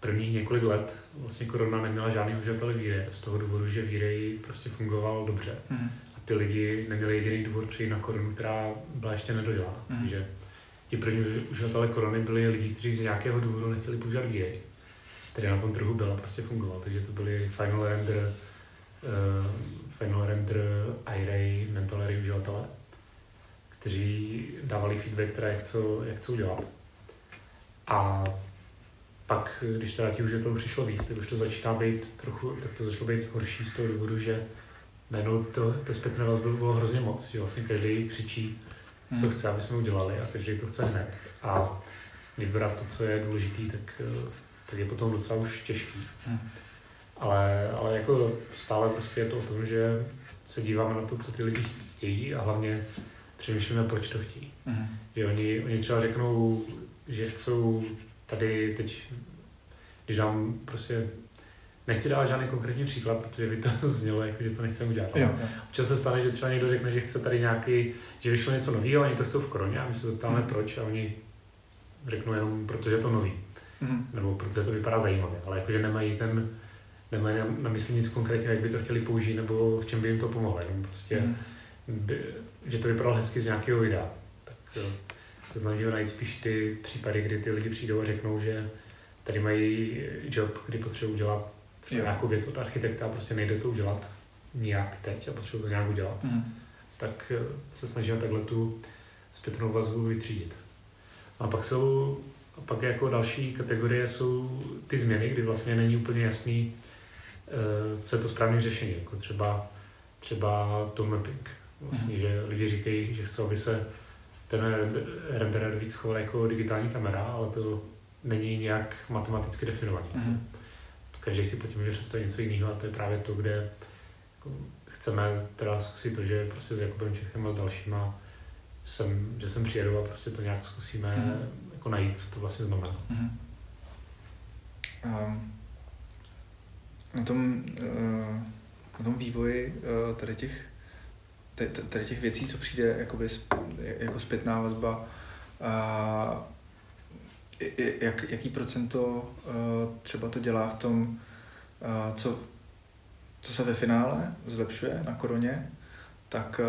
prvních několik let vlastně korona neměla žádný uživatel víry, z toho důvodu, že víry prostě fungoval dobře. Mm. A ty lidi neměli jediný důvod přijít na korunu, která byla ještě nedodělána. Mm. Takže ti první uživatelé korony byli lidi, kteří z nějakého důvodu nechtěli používat víry, který na tom trhu byl a prostě fungoval. Takže to byli Final Render, Final Render, iRay, Mental uživatelé, kteří dávali feedback, které jak chcou, jak chcou dělat. A pak, když teda ti to přišlo víc, tak už to začíná být trochu, tak to začalo být horší z toho důvodu, že najednou to, to zpětné vazby bylo hrozně moc, že vlastně každý křičí, co hmm. chce, aby jsme udělali a každý to chce hned. A vybrat to, co je důležité, tak, tak je potom docela už těžký. Hmm. Ale, ale jako stále prostě je to o tom, že se díváme na to, co ty lidi chtějí a hlavně přemýšlíme, proč to chtějí. Hmm. Že oni, oni třeba řeknou, že chcou tady teď, když dám prostě, nechci dávat žádný konkrétní příklad, protože by to (laughs) znělo, jako, že to nechceme udělat. Jo, jo. Občas se stane, že třeba někdo řekne, že chce tady nějaký, že vyšlo něco nového, oni to chcou v koroně a my se zeptáme, mm. proč a oni řeknou jenom, protože je to nový. Mm. Nebo protože to vypadá zajímavě, ale jakože nemají ten, nemají na, na mysli nic konkrétního, jak by to chtěli použít, nebo v čem by jim to pomohlo. Jenom prostě, mm. by, že to vypadalo hezky z nějakého videa. Tak se snaží najít spíš ty případy, kdy ty lidi přijdou a řeknou, že tady mají job, kdy potřebují udělat nějakou věc od architekta a prostě nejde to udělat nějak teď a potřebují to nějak udělat. Mm. Tak eh, se snažíme takhle tu zpětnou vazbu vytřídit. A pak jsou, a pak jako další kategorie jsou ty změny, kdy vlastně není úplně jasný, co je to správné řešení, jako třeba, třeba to mapping. Vlastně, mm. že lidi říkají, že chcou, aby se ten renderer víc choval jako digitální kamera, ale to není nějak matematicky definovaný. Mm-hmm. Každý si pod tím může představit něco jiného a to je právě to, kde jako chceme teda zkusit to, že prostě s Jakubem Čechem a s dalšíma sem, že sem přijedu a prostě to nějak zkusíme mm-hmm. jako najít, co to vlastně znamená. Mm-hmm. Um, na, tom, uh, na tom vývoji uh, tady těch tady těch věcí, co přijde jakoby, jako zpětná vazba, a jak, jaký procento třeba to dělá v tom, co, co se ve finále zlepšuje na koroně, tak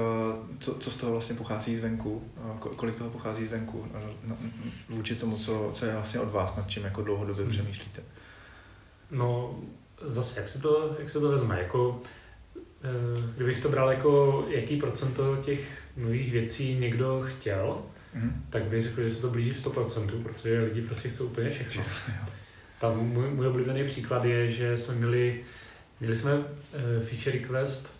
co, co z toho vlastně pochází zvenku, kolik toho pochází zvenku vůči tomu, co, co je vlastně od vás, nad čím jako dlouhodobě hmm. přemýšlíte? No, zase, jak se to, jak se to vezme, jako Eh, kdybych to bral jako jaký procento těch nových věcí někdo chtěl, mm. tak bych řekl, že se to blíží 100%, protože lidi prostě chcou úplně všechno. Tam můj, můj oblíbený příklad je, že jsme měli, měli jsme uh, feature request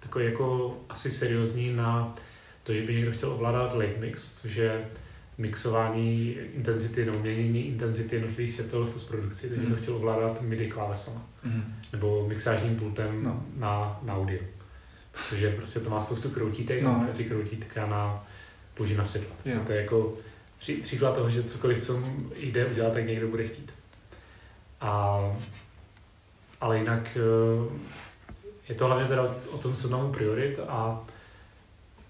takový jako asi seriózní na to, že by někdo chtěl ovládat late mix, což je mixování intenzity nebo měnění intenzity jednotlivých světel v postprodukci, takže mm. to chtěl ovládat MIDI klávesama mm. nebo mixážním pultem no. na, na audio. Protože prostě to má spoustu kroutítek, no, a ty kroutítka na použít na světla. To je jako pří, příklad toho, že cokoliv, co jde udělat, tak někdo bude chtít. A, ale jinak eh, je to hlavně teda o tom seznamu priorit a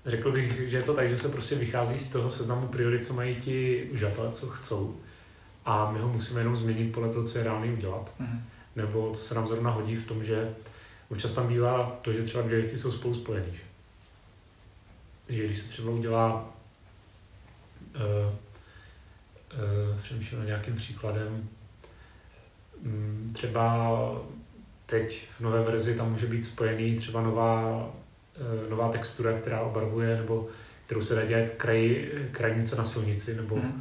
řekl bych, že je to tak, že se prostě vychází z toho seznamu priorit, co mají ti uživatelé, co chcou. A my ho musíme jenom změnit podle toho, co je reálný udělat. Mm-hmm. Nebo co se nám zrovna hodí v tom, že občas tam bývá to, že třeba dvě věci jsou spolu spojené. Že když se třeba udělá uh, uh, přemýšlím na nějakým příkladem, um, třeba teď v nové verzi tam může být spojený třeba nová, nová textura, která obarvuje, nebo kterou se dá dělat kraj, krajnice na silnici, nebo mm. uh,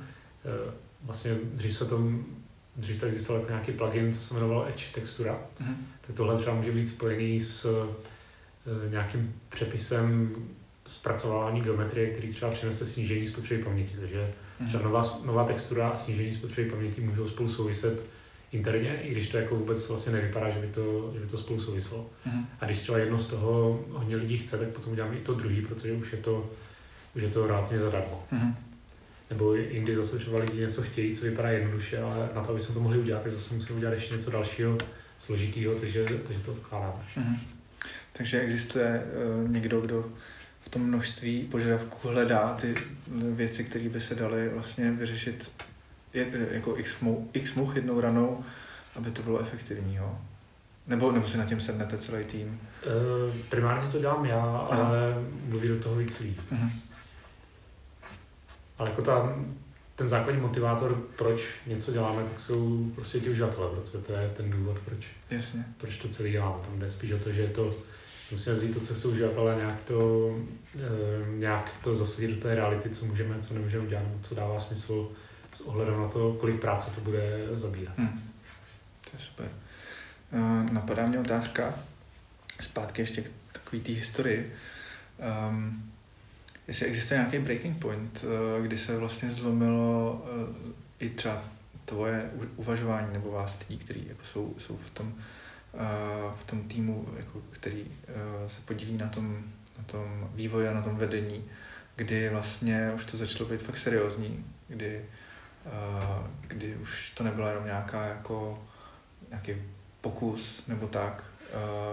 vlastně dřív se tom dřív to existoval jako nějaký plugin, co se jmenoval Edge textura, mm. tak tohle třeba může být spojený s uh, nějakým přepisem zpracování geometrie, který třeba přinese snížení spotřeby paměti. Takže mhm. třeba nová, nová textura a snížení spotřeby paměti můžou spolu souviset interně, i když to jako vůbec vlastně nevypadá, že by to, že by to spolu souvislo. Mm. A když třeba jedno z toho hodně lidí chce, tak potom uděláme i to druhý, protože už je to, už je to relativně zadarmo. Mm. Nebo jindy zase třeba lidi něco chtějí, co vypadá jednoduše, ale na to, aby jsme to mohli udělat, tak zase musíme udělat ještě něco dalšího složitého, takže, takže to odkládáme. Mm. Takže existuje uh, někdo, kdo v tom množství požadavků hledá ty věci, které by se daly vlastně vyřešit jako x, mou, x much jednou ranou, aby to bylo efektivní, jo? Nebo, nebo si na tím sednete celý tým? Uh, primárně to dělám já, Aha. ale mluví do toho víc lidí. Uh-huh. Ale jako ta, ten základní motivátor, proč něco děláme, tak jsou prostě ti uživatelé, protože to je ten důvod, proč, Jasně. proč to celé děláme. Tam jde spíš o to, že je to musíme vzít to, co jsou uživatele, nějak to, e, nějak to zasadit do té reality, co můžeme, co nemůžeme udělat, co dává smysl s ohledem na to, kolik práce to bude zabírat. Hmm. To je super. Uh, napadá mě otázka, zpátky ještě k takové té historii. Um, jestli existuje nějaký breaking point, uh, kdy se vlastně zlomilo uh, i třeba tvoje uvažování nebo vás lidí, kteří jako jsou, jsou v tom v tom týmu, jako, který se podílí na tom, na tom vývoji a na tom vedení, kdy vlastně už to začalo být fakt seriózní, kdy, kdy už to nebyla jenom nějaká jako nějaký pokus nebo tak,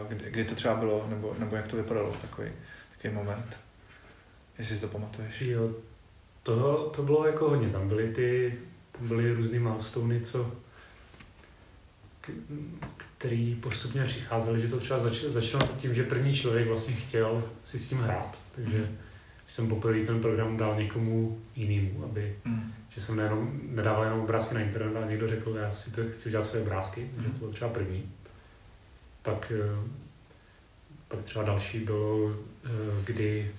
kdy, kdy to třeba bylo, nebo, nebo jak to vypadalo, takový, takový moment, jestli si to pamatuješ. Jo, to, to bylo jako hodně, tam byly ty, tam byly různý milestony, co, který postupně přicházely, že to třeba zač- začalo tím, že první člověk vlastně chtěl si s tím hrát. Takže mm. Jsem poprvé ten program dal někomu jinému, aby, mm. že jsem nejenom, nedával jenom obrázky na internet, ale někdo řekl, já si to chci udělat své obrázky, mm. že to bylo třeba první. Pak, eh, pak třeba další bylo, eh, kdy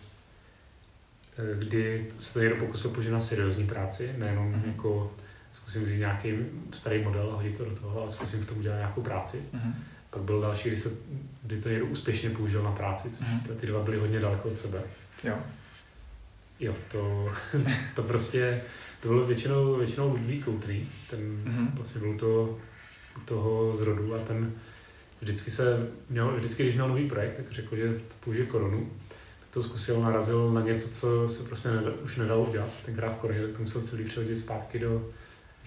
eh, kdy se to někdo pokusil použít na seriózní práci, nejenom mm. jako zkusím vzít nějaký starý model a hodit to do toho a zkusím v tom udělat nějakou práci. Mm-hmm. Pak byl další, kdy, se, kdy to někdo úspěšně použil na práci, což mm-hmm. ty dva byly hodně daleko od sebe. Jo. Jo, to, (laughs) to prostě, to bylo většinou, většinou Ludvík Koutrý, ten mm-hmm. vlastně byl to, toho zrodu a ten vždycky se měl, vždycky, když měl nový projekt, tak řekl, že to použije korunu. Tak to zkusil, narazil na něco, co se prostě nedal, už nedalo udělat. Tenkrát v koruně, tak to musel celý přehodit zpátky do,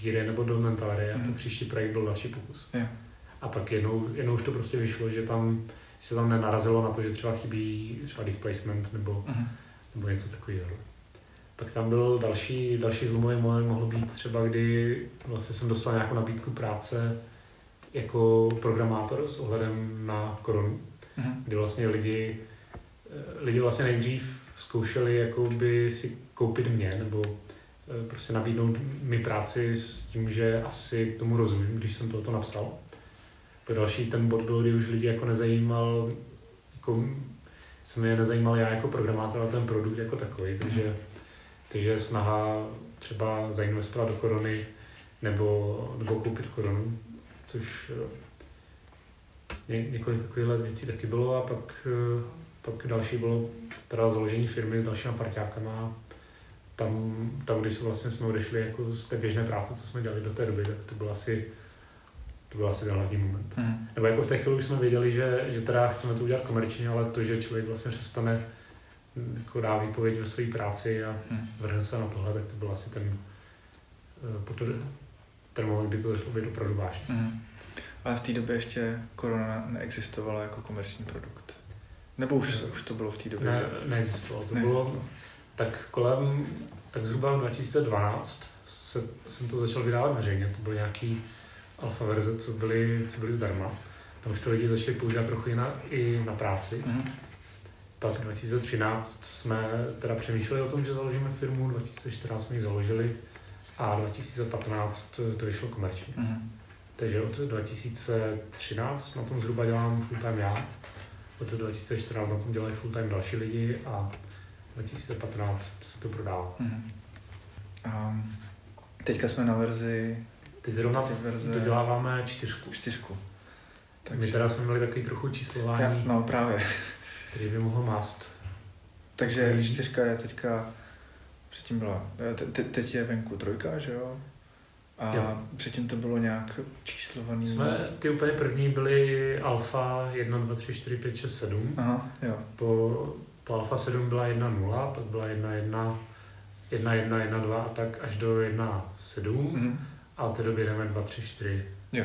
Hire nebo do Mentare a mm. příští projekt byl další pokus. Yeah. A pak jednou, jednou už to prostě vyšlo, že tam se tam nenarazilo na to, že třeba chybí třeba displacement nebo, mm. Nebo něco takového. Pak tam byl další, další zlomový moment, mohl být třeba, kdy vlastně jsem dostal nějakou nabídku práce jako programátor s ohledem na koronu, mm. kdy vlastně lidi, lidi vlastně nejdřív zkoušeli jakoby si koupit mě, nebo Eh, prostě nabídnout mi práci s tím, že asi tomu rozumím, když jsem tohoto napsal. Pak další ten bod byl, kdy už lidi jako nezajímal, jako se mě nezajímal já jako programátor, ale ten produkt jako takový, takže, takže snaha třeba zainvestovat do koruny nebo, nebo koupit korunu, což eh, ně, několik takových věcí taky bylo a pak, eh, pak další bylo teda založení firmy s dalšíma parťákama. Tam, tam když vlastně jsme odešli jako z té běžné práce, co jsme dělali do té doby, tak to byl asi to byl asi ten hlavní moment. Mm. Nebo jako v té chvíli už jsme věděli, že, že teda chceme to udělat komerčně, ale to, že člověk vlastně přestane jako dá výpověď ve své práci a mm. vrhne se na tohle, tak to byl asi ten, po to, ten moment, kdy to začalo být opravdu vážně. Mm. Ale v té době ještě korona neexistovala jako komerční produkt. Nebo už, ne, už to bylo v té době? Ne, neexistovalo. To bylo tak kolem, tak zhruba 2012 se, jsem to začal vydávat veřejně. To byl nějaký alfa verze, co byly, co byly zdarma. Tam už to lidi začali používat trochu i na, i na práci. Mm-hmm. Pak 2013 jsme teda přemýšleli o tom, že založíme firmu, 2014 jsme ji založili a 2015 to vyšlo komerčně. Mm-hmm. Takže od 2013 na tom zhruba dělám full time já, od 2014 na tom dělají full time další lidi a 2015 se to prodává. Mm-hmm. Um, teďka jsme na verzi... Teď zrovna verze... doděláváme čtyřku. Čtyřku. Takže... My teda jsme měli takový trochu číslování, Já, no právě. který by mohl mást. Takže čtyřka je teďka, předtím byla, te, teď je venku trojka, že jo? A jo. předtím to bylo nějak číslovaný? Jsme, ty úplně první byly alfa 1, 2, 3, 4, 5, 6, 7. Aha, jo. Po, po alfa 7 byla 1, 0, pak byla 1, 1, 1, 1, 1, 2 a tak až do 1, 7. Mm-hmm. A od té doby jdeme 2, 3, 4. Jo.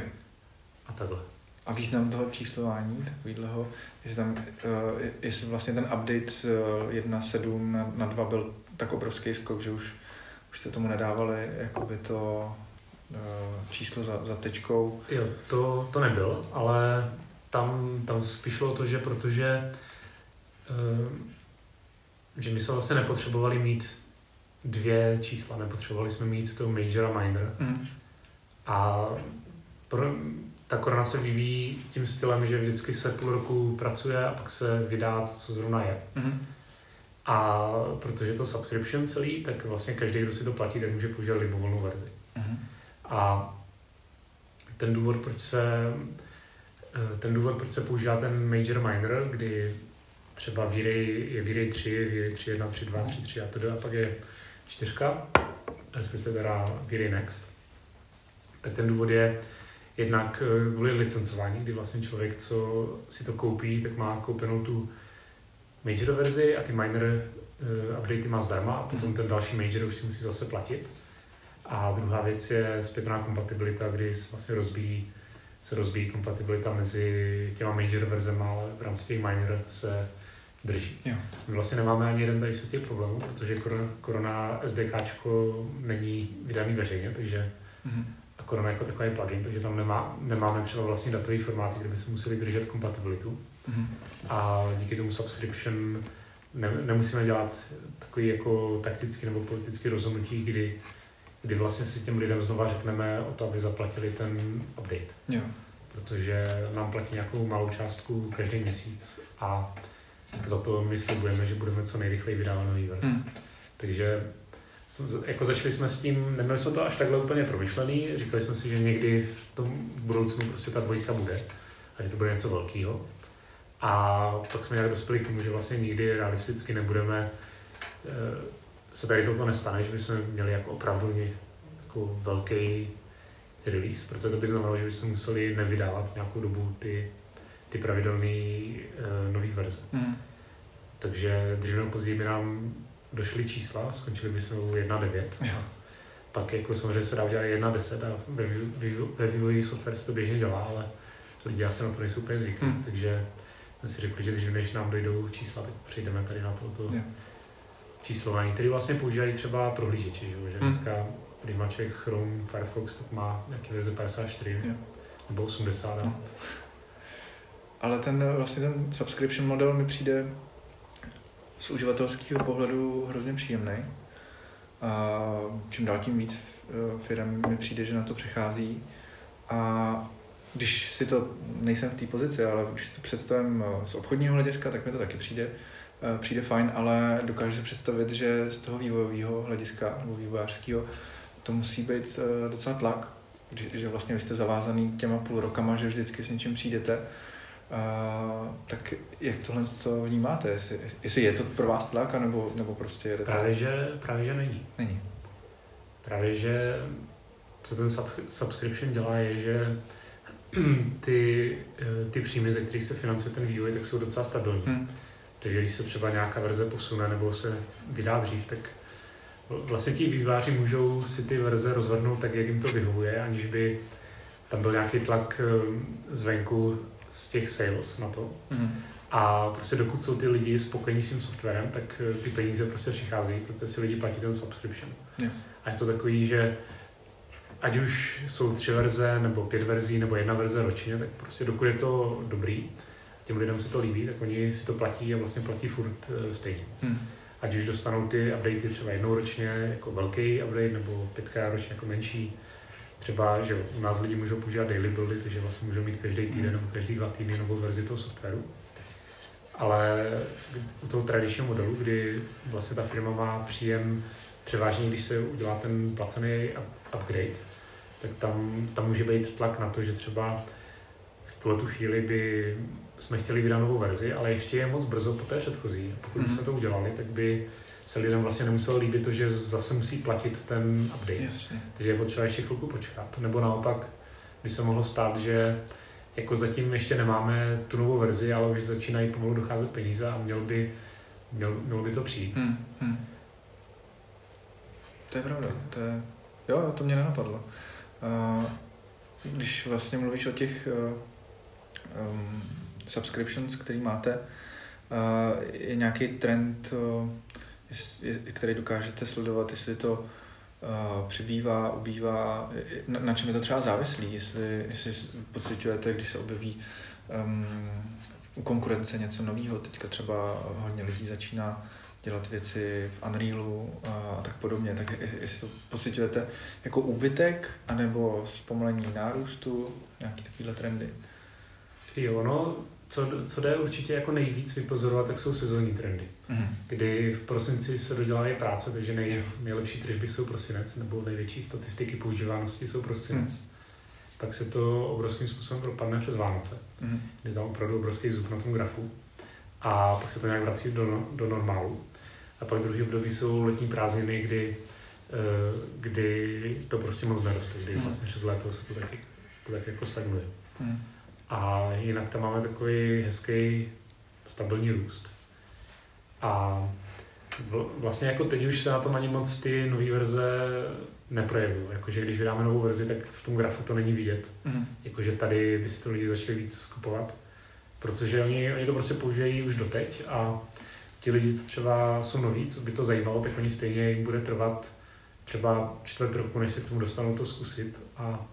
A takhle. A význam toho číslování, takovýhleho, jestli, tam, uh, jestli vlastně ten update z 1.7 na, na 2 byl tak obrovský skok, že už, už jste tomu nedávali jakoby to uh, číslo za, za tečkou. Jo, to, to nebyl, ale tam, tam spíš šlo o to, že protože že my jsme vlastně nepotřebovali mít dvě čísla, nepotřebovali jsme mít to major a minor. Mm. A pro, ta korona se vyvíjí tím stylem, že vždycky se půl roku pracuje a pak se vydá to, co zrovna je. Mm-hmm. A protože to subscription celý, tak vlastně každý, kdo si to platí, tak může používat libovolnou verzi. Mm-hmm. A ten důvod, proč se eh, ten důvod, proč se používá ten major minor, kdy třeba výrej, je výrej 3, výrej 3, 1, 3, 2, 3, 3 a tedy, a pak je čtyřka, respektive teda výrej next, tak ten důvod je, Jednak eh, kvůli licencování, kdy vlastně člověk, co si to koupí, tak má koupenou tu major verzi a ty minor uh, updatey má zdarma a potom ten další major už si musí zase platit. A druhá věc je zpětná kompatibilita, kdy se vlastně rozbíjí, se rozbíjí kompatibilita mezi těma major verzema, ale v rámci těch minor se drží. Jo. My vlastně nemáme ani jeden tady z těch problémů, protože Corona, Corona SDK není vydaný veřejně, takže mm-hmm. Corona jako takový plugin, takže tam nemá, nemáme třeba vlastně datový formáty, kde by se museli držet kompatibilitu. Mm-hmm. A díky tomu subscription ne, nemusíme dělat takový jako taktický nebo politický rozhodnutí, kdy, kdy vlastně si těm lidem znova řekneme o to, aby zaplatili ten update. Jo. Protože nám platí nějakou malou částku každý měsíc a za to my slibujeme, že budeme co nejrychleji vydávat nový verze. Mm. Takže jako začali jsme s tím, neměli jsme to až takhle úplně promyšlený, říkali jsme si, že někdy v tom budoucnu prostě ta dvojka bude a že to bude něco velkého. A pak jsme nějak dospěli k tomu, že vlastně nikdy realisticky nebudeme, eh, se tady toto nestane, že bychom měli jako opravdu jako velký release, protože to by znamenalo, že bychom museli nevydávat nějakou dobu ty, ty pravidelné uh, nové verze. Mm. Takže dříve nebo později by nám došly čísla, skončili bychom u 1.9. Pak jako samozřejmě se dá udělat 1.10 a ve, ve vývoji software se to běžně dělá, ale lidi asi na to nejsou úplně zvyklí, hmm. takže jsme si řekli, že když než nám dojdou čísla, tak přejdeme tady na toto yeah. číslování, který vlastně používají třeba prohlížeči, že, že hmm. dneska když má člověk Chrome, Firefox, tak má nějaký verze 54 yeah. nebo 80. No. Ale ten vlastně ten subscription model mi přijde z uživatelského pohledu hrozně příjemný. A čím dál tím víc eh, firm mi přijde, že na to přechází. A když si to, nejsem v té pozici, ale když si to představím eh, z obchodního hlediska, tak mi to taky přijde, eh, přijde fajn, ale dokážu si představit, že z toho vývojového hlediska nebo vývojářského to musí být docela tlak, že vlastně vy jste zavázaný těma půl rokama, že vždycky s něčím přijdete a, tak jak tohle to vnímáte? Jestli, jestli je to pro vás tlak, nebo, nebo prostě jedete? Právě že, právě, že není. Není. Právě, že co ten sub, subscription dělá, je, že (clears throat) ty, eh, ty příjmy, ze kterých se financuje ten vývoj, tak jsou docela stabilní. Hmm. Takže když se třeba nějaká verze posune nebo se vydá dřív, tak vlastně ti výváři můžou si ty verze rozvrhnout tak, jak jim to vyhovuje, aniž by tam byl nějaký tlak eh, zvenku z těch sales na to. Mm. A prostě dokud jsou ty lidi spokojení s tím softwarem, tak eh, ty peníze prostě přicházejí, protože si lidi platí ten subscription. Yeah. A je to takový, že ať už jsou tři verze, nebo pět verzí, nebo jedna verze ročně, tak prostě dokud je to dobrý, těm lidem se to líbí, tak oni si to platí a vlastně platí furt eh, stejně. Hmm. Ať už dostanou ty updaty třeba jednou ročně jako velký update, nebo pětkrát ročně jako menší. Třeba, že u nás lidi můžou používat daily buildy, takže vlastně můžou mít každý týden hmm. nebo každý dva týdny novou verzi toho softwaru. Ale u toho tradičního modelu, kdy vlastně ta firma má příjem převážně, když se udělá ten placený upgrade, tak tam, tam může být tlak na to, že třeba v tuhle tu chvíli by jsme chtěli vydat novou verzi, ale ještě je moc brzo po té předchozí. Pokud mm. jsme to udělali, tak by se lidem vlastně nemuselo líbit to, že zase musí platit ten update. Jasně. Takže je potřeba ještě chvilku počkat. Nebo naopak by se mohlo stát, že jako zatím ještě nemáme tu novou verzi, ale už začínají pomalu docházet peníze a měl by, měl, mělo by to přijít. Hmm. Hmm. To je pravda. To je... Jo, to mě nenapadlo. Uh, když vlastně mluvíš o těch uh, um, subscriptions, který máte, uh, je nějaký trend, uh, který dokážete sledovat, jestli to uh, přibývá, ubývá, na, čem je to třeba závislý, jestli, jestli pocitujete, když se objeví um, u konkurence něco nového, teďka třeba hodně lidí začíná dělat věci v Unrealu a tak podobně, tak jestli to pocitujete jako úbytek, anebo zpomalení nárůstu, nějaký takovýhle trendy? Jo, no, co, co jde určitě jako nejvíc vypozorovat, tak jsou sezónní trendy, mm. kdy v prosinci se dodělají práce, takže nej, nejlepší tržby jsou prosinec, nebo největší statistiky používanosti jsou prosinec. Mm. Pak se to obrovským způsobem propadne přes Vánoce, mm. kdy tam opravdu obrovský zub na tom grafu. A pak se to nějak vrací do, do normálu. A pak druhý období jsou letní prázdniny, kdy, eh, kdy to prostě moc neroste, kdy mm. vlastně přes léto se to taky, to tak jako stagnuje. Mm. A jinak tam máme takový hezký stabilní růst. A vlastně jako teď už se na tom ani moc ty nové verze neprojevují. Jakože když vydáme novou verzi, tak v tom grafu to není vidět. Mm. Jakože tady by si to lidi začali víc skupovat. Protože oni, oni to prostě použijí už doteď a ti lidi, co třeba jsou noví, co by to zajímalo, tak oni stejně jim bude trvat třeba čtvrt roku, než se k tomu dostanou to zkusit a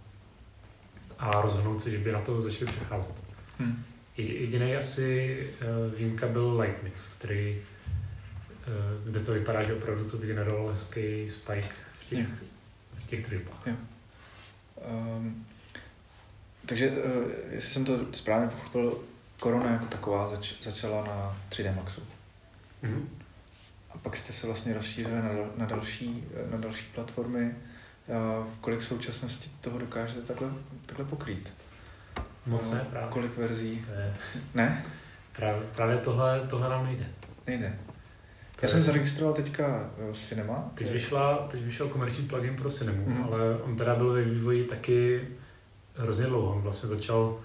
a rozhodnout se, že by na to začali přecházet. Hmm. Jediný asi uh, výjimka byl Lightmix, který, kde to vypadá, že opravdu to vygeneroval hezký spike v těch, yeah. v těch tržbách. Yeah. Um, takže, uh, jestli jsem to správně pochopil, korona jako taková zač- začala na 3D Maxu. Mm-hmm. A pak jste se vlastně rozšířili na, na, další, na další platformy v kolik v současnosti toho dokážete takhle, takhle pokrýt? Moc ne, právě. Kolik verzí? Ne. ne? Právě, právě tohle, tohle nám nejde. Nejde. Já jsem zaregistroval teďka uh, Cinema. Teď, vyšla, teď vyšel komerční plugin pro Cinema, mm. ale on teda byl ve vývoji taky hrozně dlouho. On vlastně začal,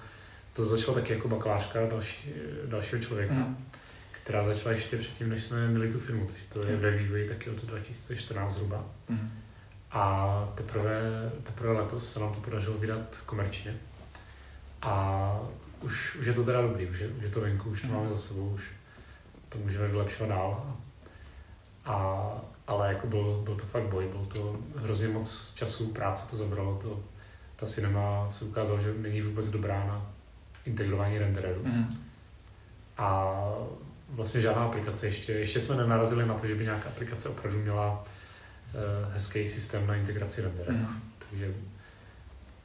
to začalo taky jako bakalářka další, dalšího člověka, mm. která začala ještě předtím, než jsme měli tu filmu. Takže to je ve vývoji taky od 2014 zhruba. Mm. A teprve, teprve letos se nám to podařilo vydat komerčně. A už, už je to teda dobrý, už je, už je to venku, už to máme za sebou, už to můžeme vylepšovat dál. A, ale jako byl, byl to fakt boj, byl to hrozně moc času, práce to zabralo. To, ta cinema se ukázalo, že není vůbec dobrá na integrování rendereru. Mm. A vlastně žádná aplikace ještě, ještě jsme nenarazili na to, že by nějaká aplikace opravdu měla uh, hezký systém na integraci rendera. Mm. Takže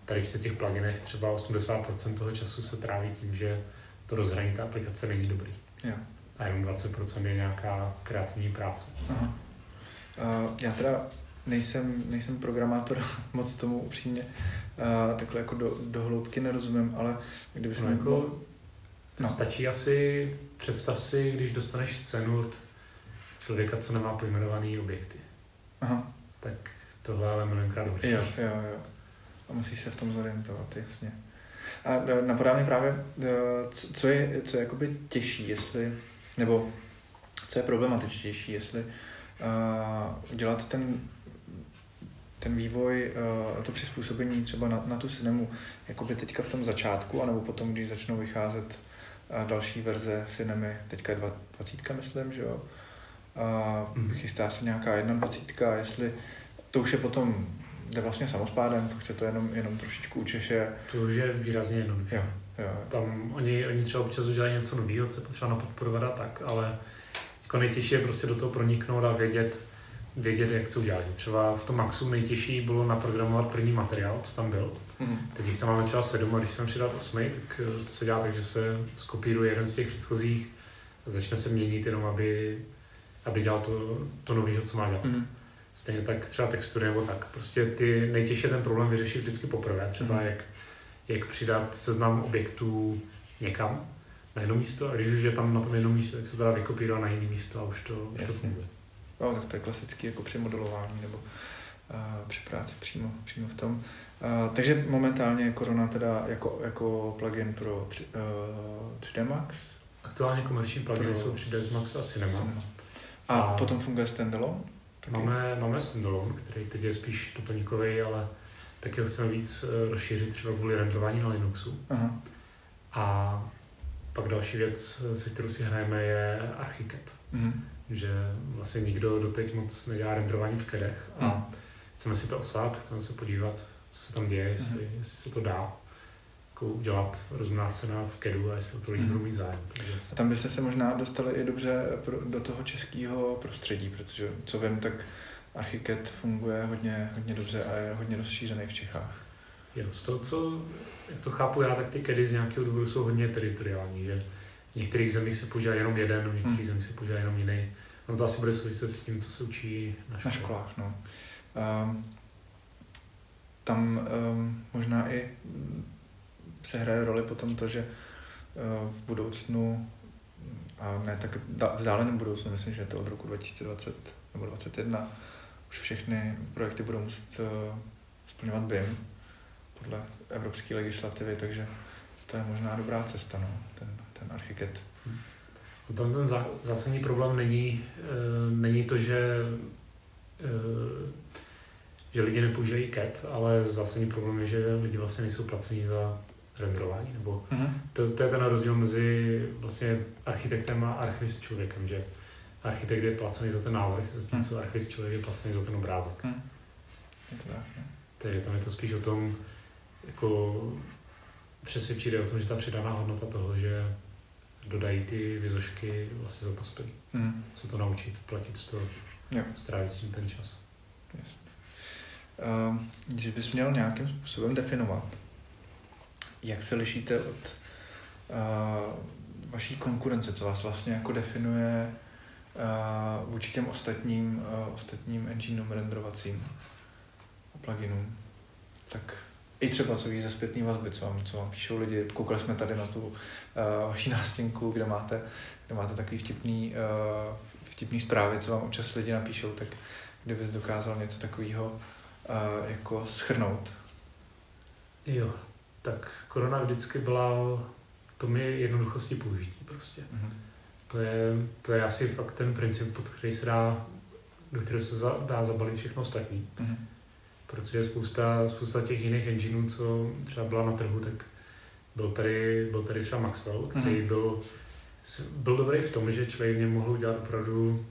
tady v těch pluginech třeba 80% toho času se tráví tím, že to rozhraní té aplikace není dobrý. Jo. A jenom 20% je nějaká kreativní práce. Aha. Uh, já teda nejsem, nejsem programátor, (laughs) moc tomu upřímně uh, takhle jako do, do hloubky nerozumím, ale kdyby no, jako, no. Stačí asi, představ si, když dostaneš scénu od člověka, co nemá pojmenovaný objekty. Aha. Tak tohle ale milionkrát horší. Jo, jo, jo. A musíš se v tom zorientovat, jasně. A e, napadá mě právě, e, co je, co je jakoby těžší, jestli, nebo co je problematičtější, jestli uh, dělat ten, ten vývoj, uh, to přizpůsobení třeba na, na tu cinemu, jakoby teďka v tom začátku, anebo potom, když začnou vycházet uh, další verze cinemy, teďka je 20, myslím, že jo, a mm. chystá se nějaká 21, jestli to už je potom jde vlastně samospádem, fakt se to jenom, jenom trošičku učeše. To už je výrazně jenom. Jo, jo. Tam oni, oni třeba občas udělají něco nového, co potřeba napodporovat a tak, ale jako nejtěžší je prostě do toho proniknout a vědět, vědět, jak co udělat. Třeba v tom Maxu nejtěžší bylo naprogramovat první materiál, co tam byl. Mm. Teď jich tam máme třeba sedm a když jsem přidat osmi, tak eh, to se dělá tak, že se skopíruje jeden z těch předchozích a začne se měnit jenom, aby, aby dělal to, to nového, co má dělat. Mm. Stejně tak třeba textury nebo tak. Prostě ty nejtěžší ten problém vyřešit vždycky poprvé. Třeba mm. jak, jak přidat seznam objektů někam na jedno místo a když už je tam na tom jednom místě, tak se to dá vykopírovat na jiné místo a už to, už to funguje. No, tak to je klasický jako při modelování nebo uh, při práci přímo, přímo v tom. Uh, takže momentálně je Corona teda jako, jako plugin pro 3, uh, 3D Max? Aktuálně komerční pluginy jsou 3D Max a Cinema. Cinema. A, a potom funguje standalone? Taky. Máme, máme standalone, který teď je spíš doplňkový, ale taky ho chceme víc eh, rozšířit třeba kvůli renderování na Linuxu. Aha. A pak další věc, eh, se kterou si hrajeme, je Archicad. Mm. Že vlastně nikdo doteď moc nedělá renderování v CADech a mm. chceme si to osát, chceme se podívat, co se tam děje, jestli, mm. jestli se to dá jako udělat rozumná scéna v KEDu a jestli to lidi budou mít zájem. Takže... A tam byste se možná dostali i dobře do toho českého prostředí, protože co vím, tak Archicad funguje hodně, hodně dobře a je hodně rozšířený v Čechách. Jo, z toho, co jak to chápu já, tak ty kedy z nějakého důvodu jsou hodně teritoriální, že v některých zemích se používá jenom jeden, v některých hmm. zemích se používá jenom jiný. No to asi bude souviset s tím, co se učí na, škole. na školách. No. Um, tam um, možná i se hraje roli potom to, že uh, v budoucnu, a ne tak vzdáleném budoucnu, myslím, že je to od roku 2020 nebo 2021, už všechny projekty budou muset uh, splňovat BIM podle evropské legislativy, takže to je možná dobrá cesta, no, ten, ten architekt. Hmm. Tam ten zásadní problém není, e, není to, že, e, že lidi nepoužívají CAD, ale zásadní problém je, že lidi vlastně nejsou placení za renderování, nebo mm-hmm. to, to, je ten rozdíl mezi vlastně architektem a archivist člověkem, že architekt je placený za ten návrh, zatímco mm. archivist člověk je placený za ten obrázek. Mm. Je to tak, ne? Takže tam je to spíš o tom, jako přesvědčit o tom, že ta přidaná hodnota toho, že dodají ty vizošky, vlastně za to stojí. Mm. Se to naučit, platit to, jo. strávit s tím ten čas. Yes. Uh, když bys měl nějakým způsobem definovat, jak se lišíte od uh, vaší konkurence, co vás vlastně jako definuje vůči těm ostatním, uh, ostatním engineům renderovacím a pluginům, tak i třeba co víš ze zpětný vazby, co vám, co vám píšou lidi. Koukali jsme tady na tu uh, vaši (laughs) nástěnku, kde máte, kde máte takový vtipný, uh, vtipný zprávy, co vám občas lidi napíšou, tak kdybys dokázal něco takového uh, jako schrnout. Jo, tak korona vždycky byla to mi jednoduchosti použití prostě. Mm-hmm. To, je, to je asi fakt ten princip, pod který se dá, do kterého se za, dá zabalit všechno ostatní. Mm-hmm protože spousta, spousta těch jiných engineů, co třeba byla na trhu, tak byl tady, byl tady třeba Maxwell, který mm. byl, byl dobrý v tom, že člověk mě mohl udělat opravdu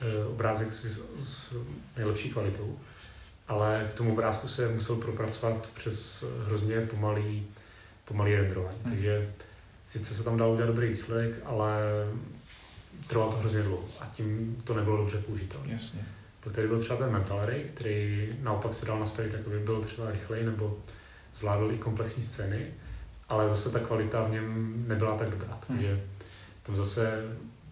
e, obrázek s, s nejlepší kvalitou, ale k tomu obrázku se musel propracovat přes hrozně pomalý, pomalý renderování. Mm. Takže sice se tam dalo udělat dobrý výsledek, ale trvalo to hrozně dlouho a tím to nebylo dobře použitelné. Jasně. Tady byl třeba ten Mental Array, který naopak se dal nastavit tak, aby byl třeba rychlej nebo zvládl i komplexní scény, ale zase ta kvalita v něm nebyla tak dobrá, hmm. takže tam zase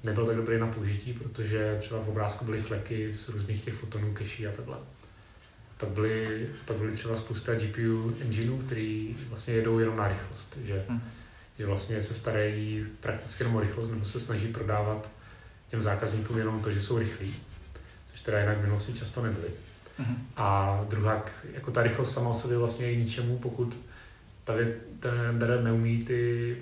nebyl tak dobrý na použití, protože třeba v obrázku byly fleky z různých těch fotonů, keší a takhle. Pak byly, pak byly třeba spousta GPU engineů, který vlastně jedou jenom na rychlost, že, hmm. že vlastně se starají prakticky jenom o rychlost, nebo se snaží prodávat těm zákazníkům jenom to, že jsou rychlí které jinak v minulosti často nebyly. Mm-hmm. A druhá, jako ta rychlost sama o sobě vlastně je ničemu, pokud tady ten render neumí ty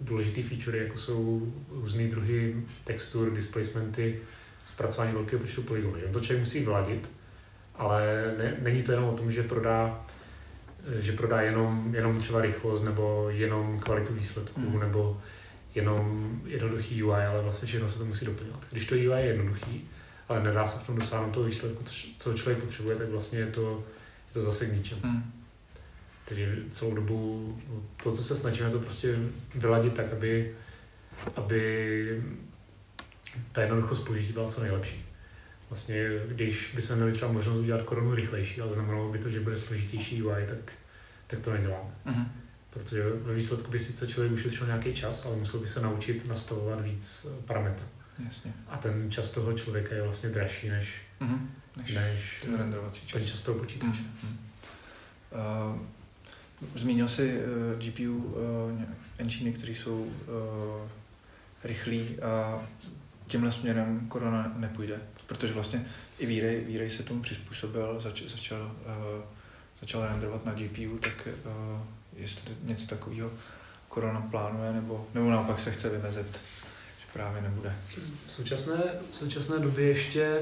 důležité featurey, jako jsou různé druhy textur, displacementy zpracování velkého počtu poligonů. On to člověk musí vyladit, ale ne, není to jenom o tom, že prodá že prodá jenom, jenom třeba rychlost nebo jenom kvalitu výsledků mm. nebo jenom jednoduchý UI, ale vlastně všechno se to musí doplňovat. Když to UI je jednoduchý, ale nedá se v tom dosáhnout toho výsledku, co člověk potřebuje, tak vlastně je to, je to zase k ničemu. Mm. Takže celou dobu to, co se snažíme, to prostě vyladit tak, aby, aby ta jednoduchost použití byla co nejlepší. Vlastně, když by se měli třeba možnost udělat korunu rychlejší, ale znamenalo by to, že bude složitější UI, tak, tak to neděláme. Mm-hmm. Protože ve výsledku by sice člověk ušetřil nějaký čas, ale musel by se naučit nastavovat víc eh, parametrů. Jasně. A ten čas toho člověka je vlastně dražší než, mm-hmm. než, než ten renderovací čas. Ten čas toho počítače. Mm-hmm. Uh, zmínil jsi uh, GPU uh, engine, které jsou uh, rychlý a tímhle směrem korona nepůjde, protože vlastně i Výrej, Výrej se tomu přizpůsobil, zač, začal, uh, začal renderovat na GPU, tak uh, jestli něco takového korona plánuje, nebo, nebo naopak se chce vymezit, že právě nebude. V současné, v současné době ještě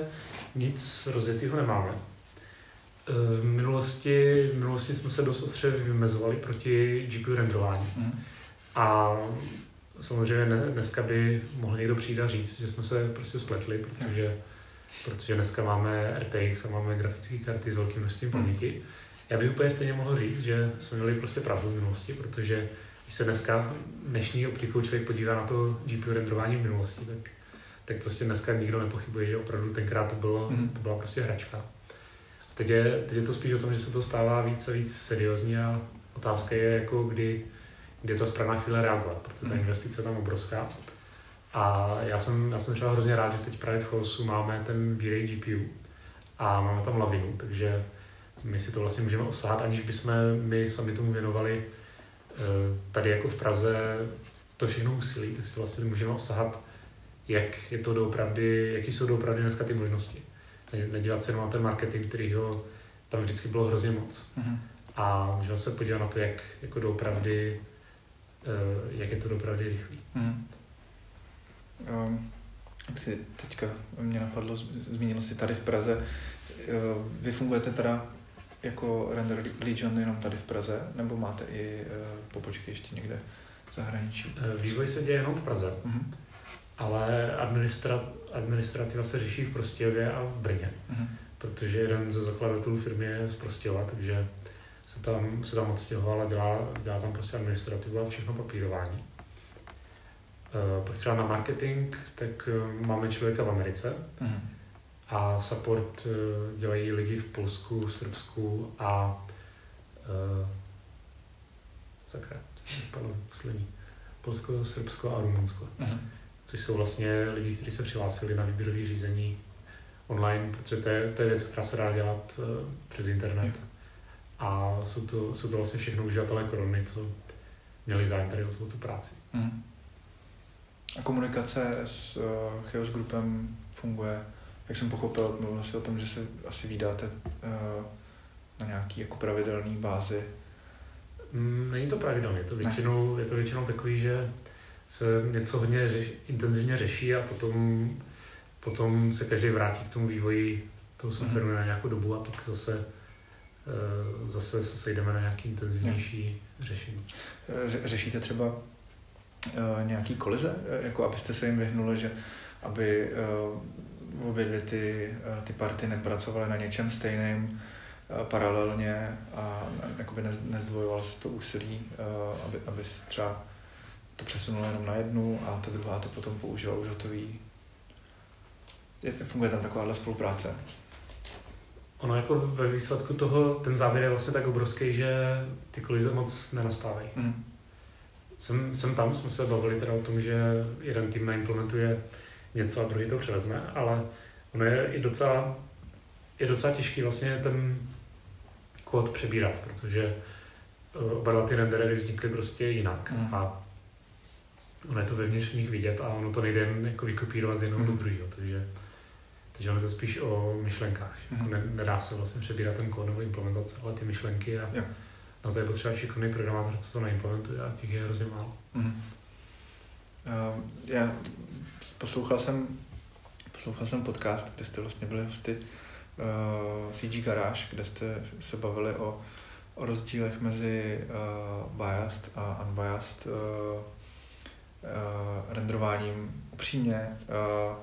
nic rozjetého nemáme. V minulosti, v minulosti jsme se dost ostře vymezovali proti GPU renderování. Mm. A samozřejmě dneska by mohl někdo přijít a říct, že jsme se prostě spletli, protože, protože dneska máme RTX a máme grafické karty s velkým množstvím hmm. Já bych úplně stejně mohl říct, že jsme měli prostě pravdu v minulosti, protože když se dneska dnešní optikou člověk podívá na to GPU renderování v minulosti, tak, tak prostě dneska nikdo nepochybuje, že opravdu tenkrát to, bylo, mm. to byla prostě hračka. A teď je, teď je to spíš o tom, že se to stává víc a víc seriózní a otázka je, jako kdy, kdy je ta správná chvíle reagovat, protože ta mhm. investice je tam obrovská. A já jsem, já jsem třeba hrozně rád, že teď právě v Chosu máme ten V-Ray GPU a máme tam lavinu, takže my si to vlastně můžeme osahat, aniž bychom my sami tomu věnovali eh, tady jako v Praze to všechno úsilí, tak si vlastně můžeme osahat, jak je to doopravdy, jaký jsou doopravdy dneska ty možnosti. Nedívat se jenom na ten marketing, který ho tam vždycky bylo hrozně moc. Mm-hmm. A můžeme se podívat na to, jak jako doopravdy, eh, jak je to doopravdy rychlý. Mm-hmm. Um, jak si teďka mě napadlo, zmínil si tady v Praze, eh, vy fungujete teda jako Render Legion jenom tady v Praze, nebo máte i uh, pobočky ještě někde v zahraničí? Eh, vývoj se děje jenom v Praze, mm-hmm. ale administrat, administrativa se řeší v Prostějově a v Brně, mm-hmm. protože jeden ze zakladatelů firmy je z Prostějova, takže se tam, se tam odstěhoval a dělá, dělá tam prostě administrativu a všechno papírování. Uh, třeba na marketing, tak máme člověka v Americe, mm-hmm a support uh, dělají lidi v Polsku, v Srbsku a uh, sakra, poslední. Polsko, Srbsko a Rumunsko. Uh-huh. Což jsou vlastně lidi, kteří se přihlásili na výběrové řízení online, protože to je, to je věc, která se dá dělat uh, přes internet. A jsou to, jsou to vlastně všechno uživatelé korony, co měli zájem tady o tu práci. Uh-huh. A komunikace s uh, Chaos Groupem funguje jak jsem pochopil, mluvil si o tom, že se asi vydáte uh, na nějaký jako pravidelný bázi. Mm, není to pravidelné, je to většinou, je to většinou takový, že se něco hodně řeš, intenzivně řeší a potom, potom se každý vrátí k tomu vývoji toho softwaru mm-hmm. na nějakou dobu a pak zase, uh, zase se sejdeme na nějaký intenzivnější mm. řešení. Eh, řešíte třeba uh, nějaký kolize, jako abyste se jim vyhnuli, že aby uh, obě dvě ty, eh, ty party nepracovaly na něčem stejném eh, paralelně a jakoby nezdvojoval se to úsilí, eh, aby, aby se třeba to přesunulo jenom na jednu a ta druhá to potom použila už hotový. Funguje tam takováhle spolupráce? Ono jako ve výsledku toho, ten závěr je vlastně tak obrovský, že ty kolize moc nenastávají. Mm. Jsem, jsem tam, jsme se bavili teda o tom, že jeden tým naimplementuje něco a druhý to převezme, ale ono je i docela, je docela těžký vlastně ten kód přebírat, protože eh, oba dva ty renderery vznikly prostě jinak mm. a ono je to vevnitř nich vidět a ono to nejde jen jako vykopírovat z jednoho mm. do druhého, takže, takže ono je to spíš o myšlenkách. Mm. Jako ne, nedá se vlastně přebírat ten kód nebo implementace, ale ty myšlenky a yeah. na to je potřeba šikovný programátor, co to naimplementuje a těch je hrozně málo. Mm. Uh, já poslouchal jsem poslouchal jsem podcast, kde jste vlastně byli hosty uh, CG Garage, kde jste se bavili o, o rozdílech mezi uh, biased a unbiased uh, uh, renderováním. Upřímně, uh,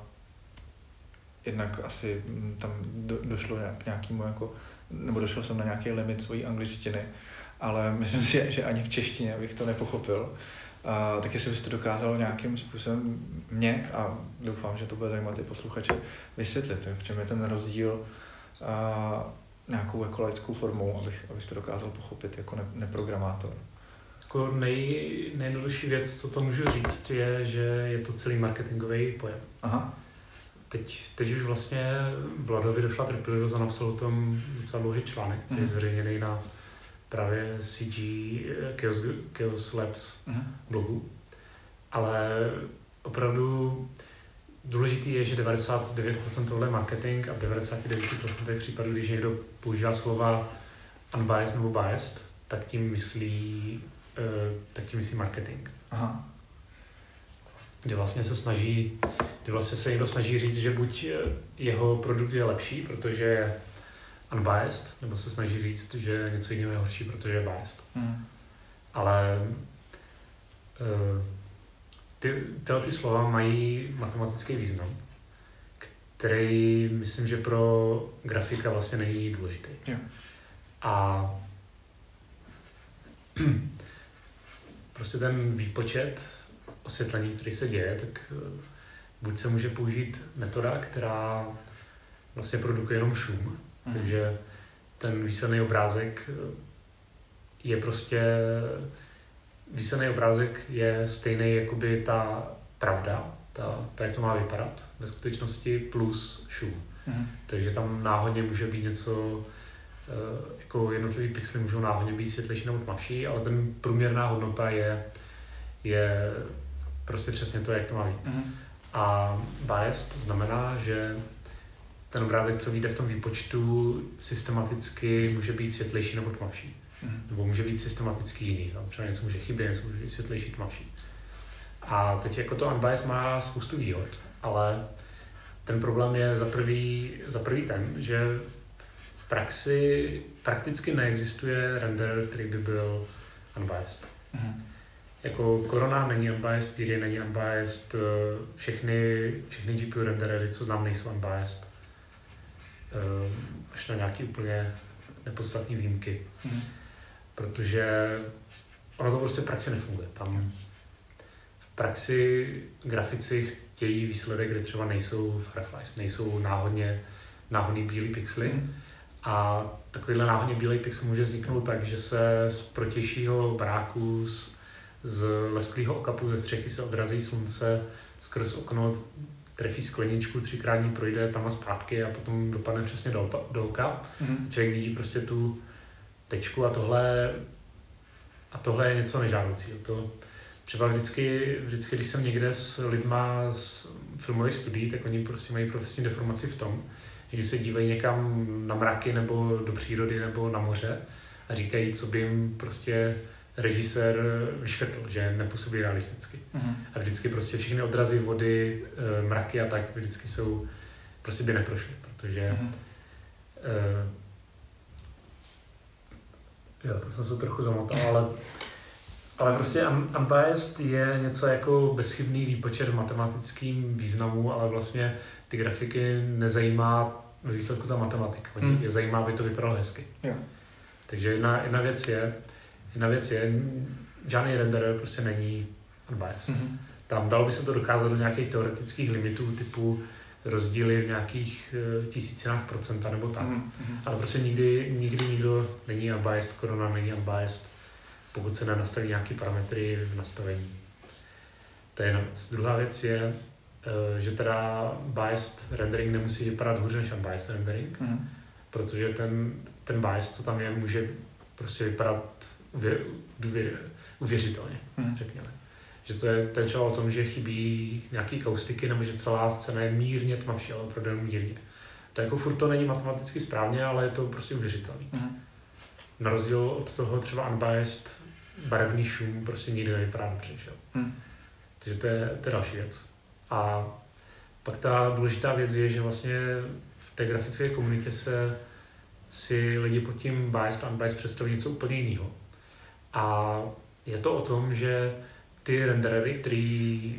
jednak asi tam do, došlo k nějakému jako, nebo došel jsem na nějaký limit svojí angličtiny, ale (laughs) myslím si, že ani v češtině bych to nepochopil. A, tak jestli byste dokázal nějakým způsobem mě, a doufám, že to bude zajímat i posluchače, vysvětlit, v čem je ten rozdíl a, nějakou jako laickou formou, abych, abych to dokázal pochopit jako ne, neprogramátor. Jako nej, nejjednodušší věc, co to můžu říct, je, že je to celý marketingový pojem. Aha. Teď, teď už vlastně Vladovi došla trpělivost a napsal o tom docela dlouhý článek, který je mhm. zveřejněný na právě CG eh, Chaos, Chaos Labs uh-huh. blogu. Ale opravdu důležitý je, že 99% tohle je marketing a v 99% případů, když někdo používá slova unbiased nebo biased, tak tím myslí, uh, tak tím myslí marketing. Aha. Kde vlastně se snaží, kde vlastně se někdo snaží říct, že buď eh, jeho produkt je lepší, protože unbiased, nebo se snaží říct, že něco jiného je horší, protože je biased. Hmm. Ale uh, ty, tyhle ty slova mají matematický význam, který myslím, že pro grafika vlastně není důležitý. Yeah. A (clears throat) prostě ten výpočet osvětlení, který se děje, tak eh, buď se může použít metoda, která vlastně produkuje jenom šum, Mm. Takže ten výsledný obrázek eh, je prostě, výsledný obrázek je stejný jako by ta pravda, ta, ta, jak to má vypadat ve skutečnosti, plus šum. Mm. Takže tam náhodně může být něco, eh, jako jednotlivý pixely můžou náhodně být světlejší nebo tmavší, ale ten průměrná hodnota je, je prostě přesně to, jak to má být. Mm. A bias to znamená, že ten obrázek, co vyjde v tom výpočtu, systematicky může být světlejší nebo tmavší. Mm. Nebo může být systematicky jiný. No, třeba něco může chybět, něco může být světlejší, tmavší. A teď jako to unbiased má spoustu výhod, ale ten problém je za prvý, za prvý ten, že v praxi prakticky neexistuje render, který by byl unbiased. Mm. Jako Corona není unbiased, Piri není unbiased, všechny, všechny GPU renderery, co znám, nejsou unbiased. Ehm, až na nějaké úplně nepodstatné výjimky. Mm. Protože ono to prostě v praxi nefunguje. Tam v praxi grafici chtějí výsledek, kde třeba nejsou fireflies, nejsou náhodně náhodný bílý pixely. Mm. A takovýhle náhodně bílý pixel může vzniknout tak, že se z protějšího bráku, z, z lesklého okapu ze střechy se odrazí slunce skrz okno trefí skleničku, třikrát ní projde tam a zpátky a potom dopadne přesně do, do oka. Mm-hmm. Člověk vidí prostě tu tečku a tohle a tohle je něco nežádoucího. To třeba vždycky, vždycky, když jsem někde s lidma z filmových studií, tak oni prostě mají profesní deformaci v tom, že když se dívají někam na mraky nebo do přírody nebo na moře a říkají, co by jim prostě režisér vyškrtl, že nepůsobí realisticky. Uh-huh. A vždycky prostě všechny odrazy vody, eh, mraky a tak vždycky jsou, prostě by neprošly, protože uh-huh. uh, jo, to jsem se trochu zamotal, ale ale prostě unbiased je něco jako bezchybný výpočet v matematickém významu, ale vlastně ty grafiky nezajímá ve výsledku ta matematika. Mm. Je zajímá, aby to vypadalo hezky. Jo. Takže jedna, jedna věc je, Jedna věc je, žádný renderer prostě není unbiased. Mm-hmm. Tam dalo by se to dokázat do nějakých teoretických limitů typu rozdíly v nějakých uh, tisícinách procenta nebo tak. Mm-hmm. Ale prostě nikdy, nikdy nikdo není unbiased, korona není unbiased, pokud se nenastaví nějaké parametry v nastavení. To je jedna věc. Druhá věc je, uh, že teda biased rendering nemusí vypadat hůř než unbiased rendering, mm-hmm. protože ten, ten bias, co tam je, může prostě vypadat důvěr, uvěřitelně, hmm. řekněme. Že to je, to je třeba o tom, že chybí nějaký kaustiky, nebo že celá scéna je mírně tmavší, ale opravdu mírně. To jako furt to není matematicky správně, ale je to prostě uvěřitelný. Hmm. Na rozdíl od toho třeba unbiased barevný šum prostě nikdy nevypadá dobře. Hmm. Takže to je, to je další věc. A Pak ta důležitá věc je, že vlastně v té grafické komunitě se si lidi pod tím biased a unbiased představí něco úplně jiného. A je to o tom, že ty renderery, které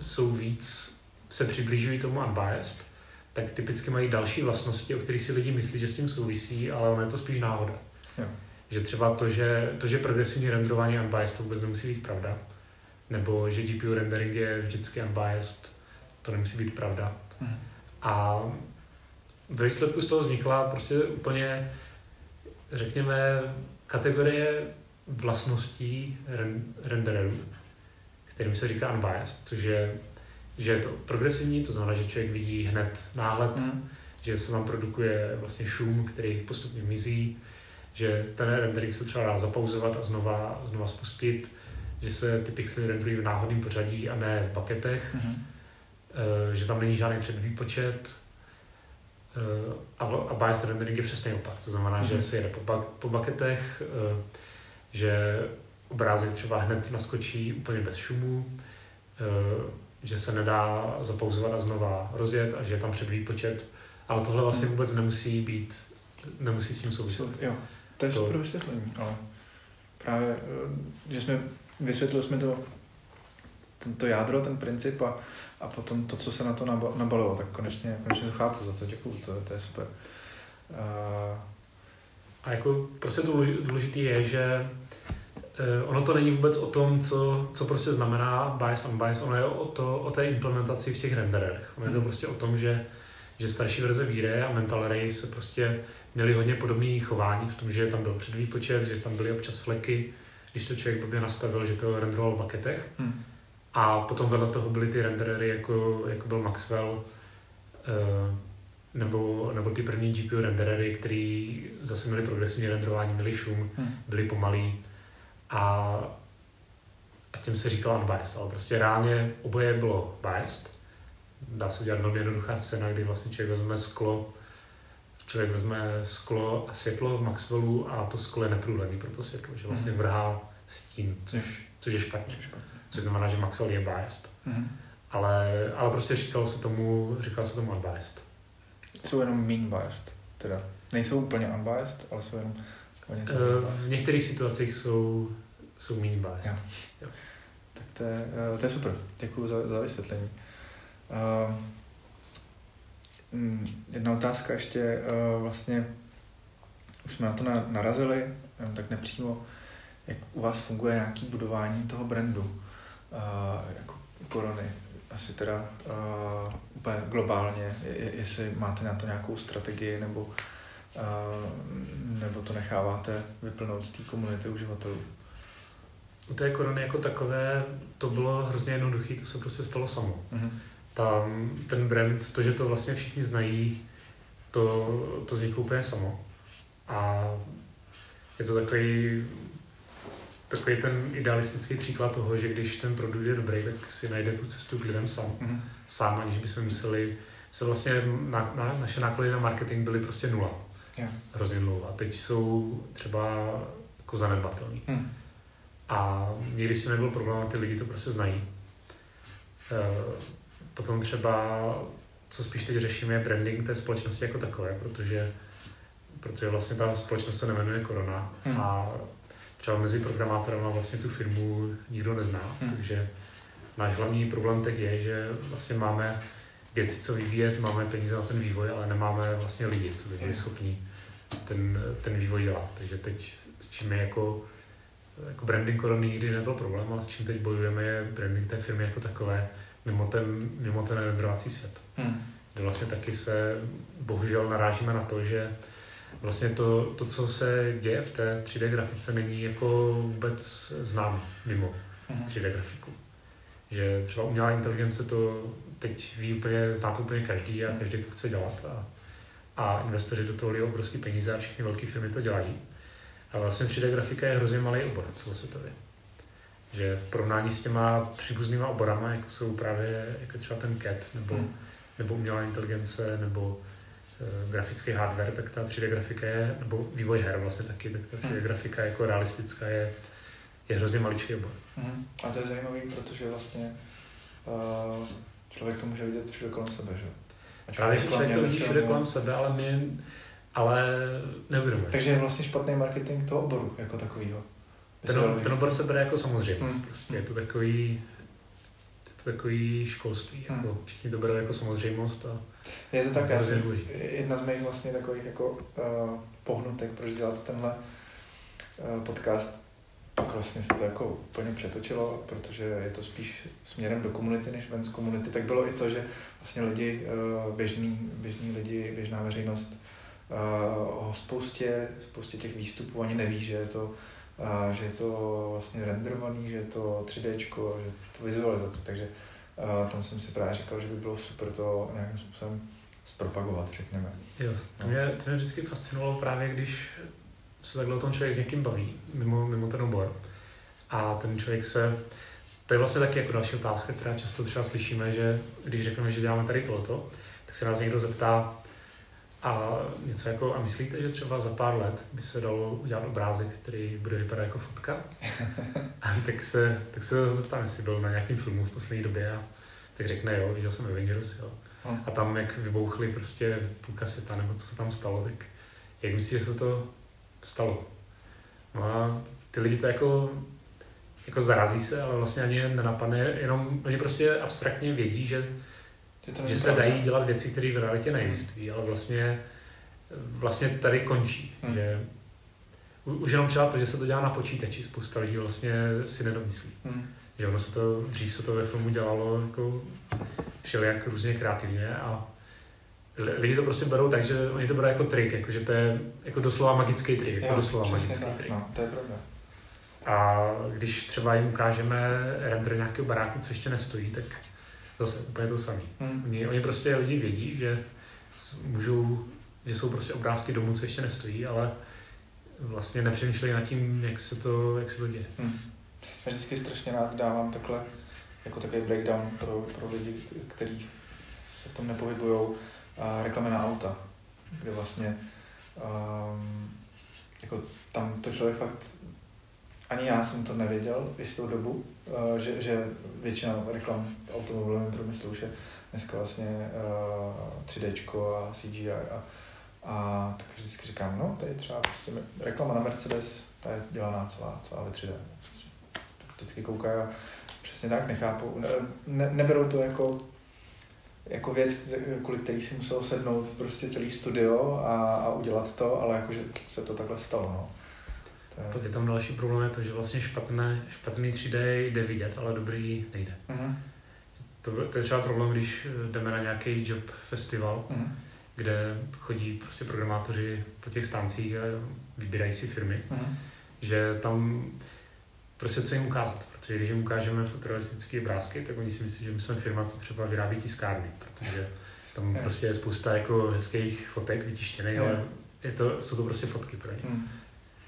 jsou víc, se přibližují tomu unbiased, tak typicky mají další vlastnosti, o kterých si lidi myslí, že s tím souvisí, ale ono je to spíš náhoda. Jo. Že třeba to, že, to, že progresivní renderování unbiased, to vůbec nemusí být pravda. Nebo že GPU rendering je vždycky unbiased, to nemusí být pravda. Hmm. A ve výsledku z toho vznikla prostě úplně, řekněme, kategorie vlastností rendererů, kterým se říká unbiased, což je, že je to progresivní, to znamená, že člověk vidí hned náhled, mm. že se tam produkuje vlastně šum, který postupně mizí, že ten rendering se třeba dá zapauzovat a znova, znova spustit, že se ty pixely renderují v náhodném pořadí a ne v paketech, mm. že tam není žádný předvýpočet, eh, a, a bias rendering je přesně opak. To znamená, mm. že se jede po, po bucketech, eh, že obrázek třeba hned naskočí úplně bez šumu, eh, že se nedá zapauzovat a znova rozjet a že je tam předvýpočet, ale tohle vlastně hmm. vůbec nemusí být, nemusí s tím souviset. Jo, to je to... super vysvětlení, ale právě, eh, že jsme, vysvětlili jsme to, tento jádro, ten princip a, a potom to, co se na to nabalilo, tak konečně, konečně to chápu, za to děkuju, to, to je super. Uh... A jako prostě důležité je, že Eh, ono to není vůbec o tom, co, co prostě znamená bias and bias, ono je o, to, o té implementaci v těch renderech. Ono je to hmm. prostě o tom, že, že starší verze Vire a Mental se prostě měli hodně podobné chování v tom, že tam byl předvýpočet, že tam byly občas fleky, když to člověk blbě nastavil, že to renderoval v bucketech. Hmm. A potom vedle toho byly ty renderery, jako, jako byl Maxwell, eh, nebo, nebo ty první GPU renderery, který zase měli progresivní renderování, měli šum, hmm. byli pomalý a, a tím se říkal unbiased, ale prostě reálně oboje bylo biased. Dá se udělat velmi jednoduchá scéna, kdy vlastně člověk vezme sklo, člověk vezme sklo a světlo v Maxwellu a to sklo je neprůhledný pro to světlo, že vlastně mhm. vrhá stín, což, což je špatně. Což znamená, že Maxwell je biased. Mm-hmm. Ale, ale prostě říkalo se tomu, říkalo se tomu unbiased. Jsou jenom mean biased, teda. Nejsou úplně unbiased, ale jsou jenom Eh, v některých situacích jsou, jsou méně bias. Jo. Jo. Tak to je, eh, to je super. Děkuji za, za vysvětlení. Uh, jedna otázka ještě, uh, vlastně už jsme na to narazili, tak nepřímo, jak u vás funguje nějaký budování toho brandu, uh, jako korony, asi teda úplně globálně, je, jestli máte na to nějakou strategii nebo nebo to necháváte vyplnout z té komunity uživatelů? U té korony jako takové to bylo hrozně jednoduché, to se prostě stalo samo. Mm-hmm. Tam ten brand, to, že to vlastně všichni znají, to, to vzniklo úplně samo. A je to takový, takový ten idealistický příklad toho, že když ten produkt je dobrý, tak si najde tu cestu k lidem sám. Mm-hmm. Sám, aniž bychom mysleli, se vlastně na, na, naše náklady na marketing byly prostě nula yeah. hrozně dlouho. A teď jsou třeba jako zanedbatelný. Hmm. A někdy si nebyl problém, a ty lidi to prostě znají. E, potom třeba, co spíš teď řešíme, je branding té společnosti jako takové, protože, protože vlastně ta společnost se nemenuje Korona hmm. a třeba mezi programátory vlastně tu firmu nikdo nezná, hmm. takže náš hlavní problém teď je, že vlastně máme věci, co vyvíjet, máme peníze na ten vývoj, ale nemáme vlastně lidi, co by byli schopni ten, ten vývoj dělat. Takže teď s čím je jako, jako branding korony nikdy nebyl problém, ale s čím teď bojujeme je branding té firmy jako takové mimo ten, mimo ten renderovací svět. Hmm. Kde vlastně taky se bohužel narážíme na to, že vlastně to, to, co se děje v té 3D grafice, není jako vůbec znám mimo hmm. 3D grafiku. Že třeba umělá inteligence to teď ví úplně, zná to úplně každý a každý to chce dělat. A a investoři do toho lijí obrovské peníze a všechny velké firmy to dělají. A vlastně 3D grafika je hrozně malý obor celosvětově. Že v porovnání s těma příbuznýma oborama, jako jsou právě jako třeba ten CAD, nebo, hmm. nebo umělá inteligence, nebo grafický hardware, tak ta 3D grafika je, nebo vývoj her vlastně taky, tak ta 3D hmm. grafika jako realistická je, je hrozně maličký obor. Hmm. A to je zajímavé, protože vlastně uh, člověk to může vidět všude kolem sebe, že? Ať Právě, že člověk to vidí všude kolem sebe, ale my ale neuvědomujeme. Takže je vlastně špatný marketing toho oboru jako takového. Ten, ten obor se bere jako samozřejmost. Hmm. Prostě je to takový, takový školství. Hmm. Jako, všichni to berou jako samozřejmost. A je to tak, jsem, jedna z mých vlastně takových jako uh, pohnutek, proč dělat tenhle uh, podcast, pak vlastně se to jako úplně přetočilo, protože je to spíš směrem do komunity, než ven z komunity, tak bylo i to, že vlastně lidi, uh, běžní, běžní lidi, běžná veřejnost uh, o spoustě, spoustě těch výstupů ani neví, že je to a že je to vlastně renderovaný, že je to 3D, že to vizualizace, takže a tam jsem si právě říkal, že by bylo super to nějakým způsobem zpropagovat, řekněme. Jo, to mě, to mě vždycky fascinovalo právě, když se takhle o tom člověk s někým baví, mimo, mimo ten obor. A ten člověk se, to je vlastně taky jako další otázka, která často třeba slyšíme, že když řekneme, že děláme tady tohoto, tak se nás někdo zeptá, a něco jako, a myslíte, že třeba za pár let by se dalo udělat obrázek, který bude vypadat jako fotka? (laughs) A tak se, tak se zeptám, jestli byl na nějakém filmu v poslední době a tak řekne jo, viděl jsem Avengers, jo. Hm. A tam, jak vybouchly prostě půlka světa, nebo co se tam stalo, tak jak myslíte, že se to stalo? No a ty lidi to jako, jako zarazí se, ale vlastně ani nenapadne, jenom oni prostě abstraktně vědí, že že, že se dají dělat věci, které v realitě neexistují, ale vlastně, vlastně tady končí. Hmm. Že už jenom třeba to, že se to dělá na počítači, spousta lidí vlastně si nedomyslí. Hmm. Že ono se to, dřív se to ve filmu dělalo jako všelijak různě kreativně a lidi to prostě berou tak, že oni to berou jako trik, jako, že to je jako doslova magický trik, jako jo, doslova magický tak, trik. No, to je pravda. A když třeba jim ukážeme render nějakého baráku, co ještě nestojí, tak zase úplně to samé. Hmm. Oni, oni prostě lidi vědí, že můžou, že jsou prostě obrázky domů, co ještě nestojí, ale vlastně nepřemýšlejí nad tím, jak se to, jak se to děje. Hmm. Já vždycky strašně rád dávám takhle jako takový breakdown pro, pro lidi, kteří se v tom nepohybují, reklamy na auta, kde vlastně um, jako tam to člověk fakt ani já jsem to nevěděl v jistou dobu, že, že většina reklam v automobilovém průmyslu už je dneska vlastně uh, 3D a CGI a, a tak vždycky říkám, no tady třeba prostě reklama na Mercedes, ta je dělaná celá, celá ve 3D. Tak vždycky koukají a přesně tak nechápu, ne, ne, neberou to jako jako věc, kvůli který si musel sednout prostě celý studio a, a udělat to, ale jakože se to takhle stalo. No. Pak je tam další problém, je to, že vlastně špatné, špatný 3D jde vidět, ale dobrý nejde. Uh-huh. To, to je třeba problém, když jdeme na nějaký job festival, uh-huh. kde chodí prostě programátoři po těch stáncích a vybírají si firmy, uh-huh. že tam prostě chce jim ukázat, protože když jim ukážeme fotorealistické obrázky, tak oni si myslí, že my jsme firma, co třeba vyrábí tiskárny, protože tam prostě je spousta jako hezkých fotek vytištěných, yeah. ale je to, jsou to prostě fotky pro ně. Mm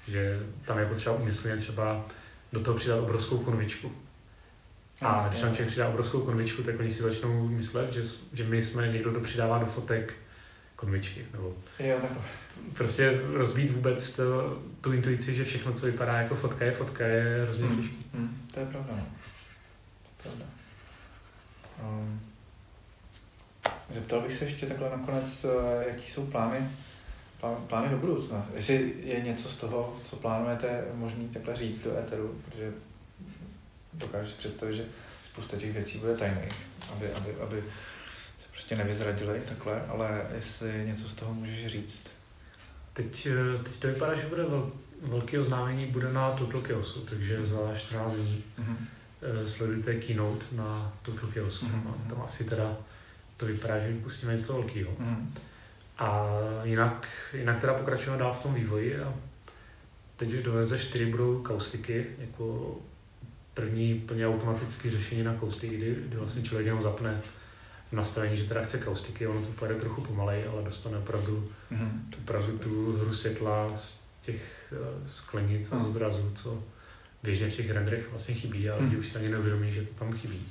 že tam je potřeba umyslně třeba do toho přidat obrovskou konvičku. A když tam člověk přidá obrovskou konvičku, tak oni si začnou myslet, že, že my jsme někdo, kdo přidává do fotek konvičky. Nebo jo, takhle. Prostě rozbít vůbec to, tu intuici, že všechno, co vypadá jako fotka, je fotka, je hrozně hmm. těžké. Hmm. To je pravda. No. To je pravda. Um, zeptal bych se ještě takhle nakonec, eh, jaký jsou plány plány do budoucna. Jestli je něco z toho, co plánujete, možný takhle říct do éteru, protože dokážu si představit, že spousta těch věcí bude tajných, aby, aby, aby se prostě nevyzradili takhle, ale jestli něco z toho můžeš říct. Teď, eh, teď to vypadá, že bude vel, velký oznámení, bude na Chaosu, takže za 14 dní mm-hmm. sledujte keynote na Chaosu. Mm-hmm. Tam asi teda to vypadá, že vypustíme něco velkého. Mm-hmm. A jinak, jinak teda pokračujeme dál v tom vývoji a teď do VZ4 budou kaustiky, jako první plně automatické řešení na kaustiky, kdy, kdy vlastně člověk jenom zapne v nastavení, že teda chce kaustiky, ono to pojede trochu pomalej, ale dostane opravdu, mm-hmm. opravdu tu hru světla z těch uh, sklenic a z odrazů, co běžně v těch renderech vlastně chybí, ale lidi mm. už si ani neuvědomí, že to tam chybí.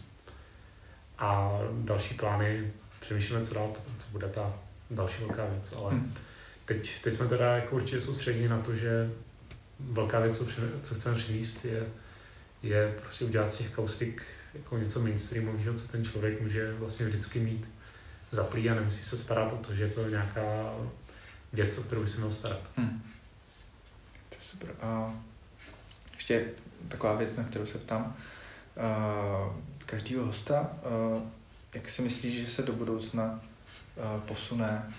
A další plány, přemýšlíme, co dál, co bude ta další velká věc, ale hmm. teď, teď jsme teda jako určitě soustředěni na to, že velká věc, co, co chceme přinést, je, je prostě udělat z těch kaustik jako něco mainstreamového, co ten člověk může vlastně vždycky mít zaplý a nemusí se starat o to, že je to nějaká věc, o kterou by se měl starat. Hmm. To je super. A ještě taková věc, na kterou se ptám. Každýho hosta, jak si myslíš, že se do budoucna posune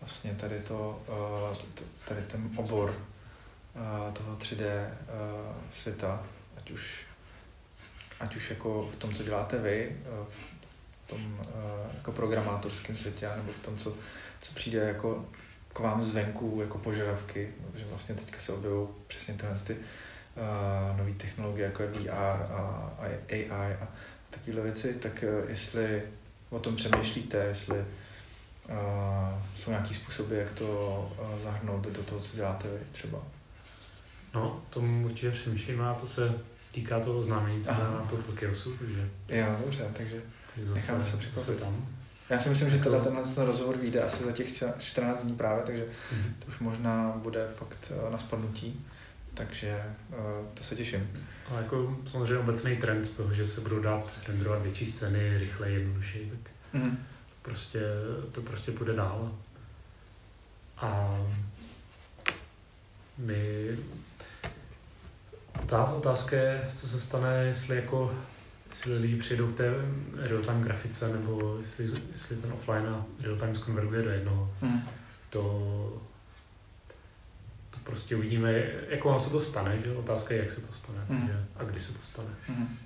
vlastně tady to, tady ten obor toho 3D světa, ať už, ať už jako v tom, co děláte vy, v tom jako programátorském světě, nebo v tom, co, co přijde jako k vám zvenku jako požadavky, že vlastně teďka se objevují přesně tyhle ty uh, nové technologie, jako je VR a, a AI a takovéhle věci, tak uh, jestli o tom přemýšlíte, jestli jsou nějaký způsoby, jak to zahrnout do toho, co děláte vy třeba. No, tomu určitě přemýšlím a to se týká toho oznámení, co na to Pokiosu, takže... Jo, dobře, takže necháme se překvapit. tam. Já si myslím, že tenhle, tenhle ten rozhovor vyjde asi za těch 14 dní právě, takže mm-hmm. to už možná bude fakt eh, na spadnutí, takže uh, to se těším. A jako samozřejmě obecný trend toho, že se budou dát renderovat větší scény rychleji, jednodušeji, tak mm-hmm. Prostě, to prostě půjde dál. A my ta otázka je, co se stane, jestli jako jestli lidi přijdou k té real-time grafice, nebo jestli, jestli ten offline a real-time zkonverguje do jednoho. Hmm. To, to prostě uvidíme, jako ono se to stane, že? Otázka je, jak se to stane hmm. takže, a kdy se to stane. Hmm.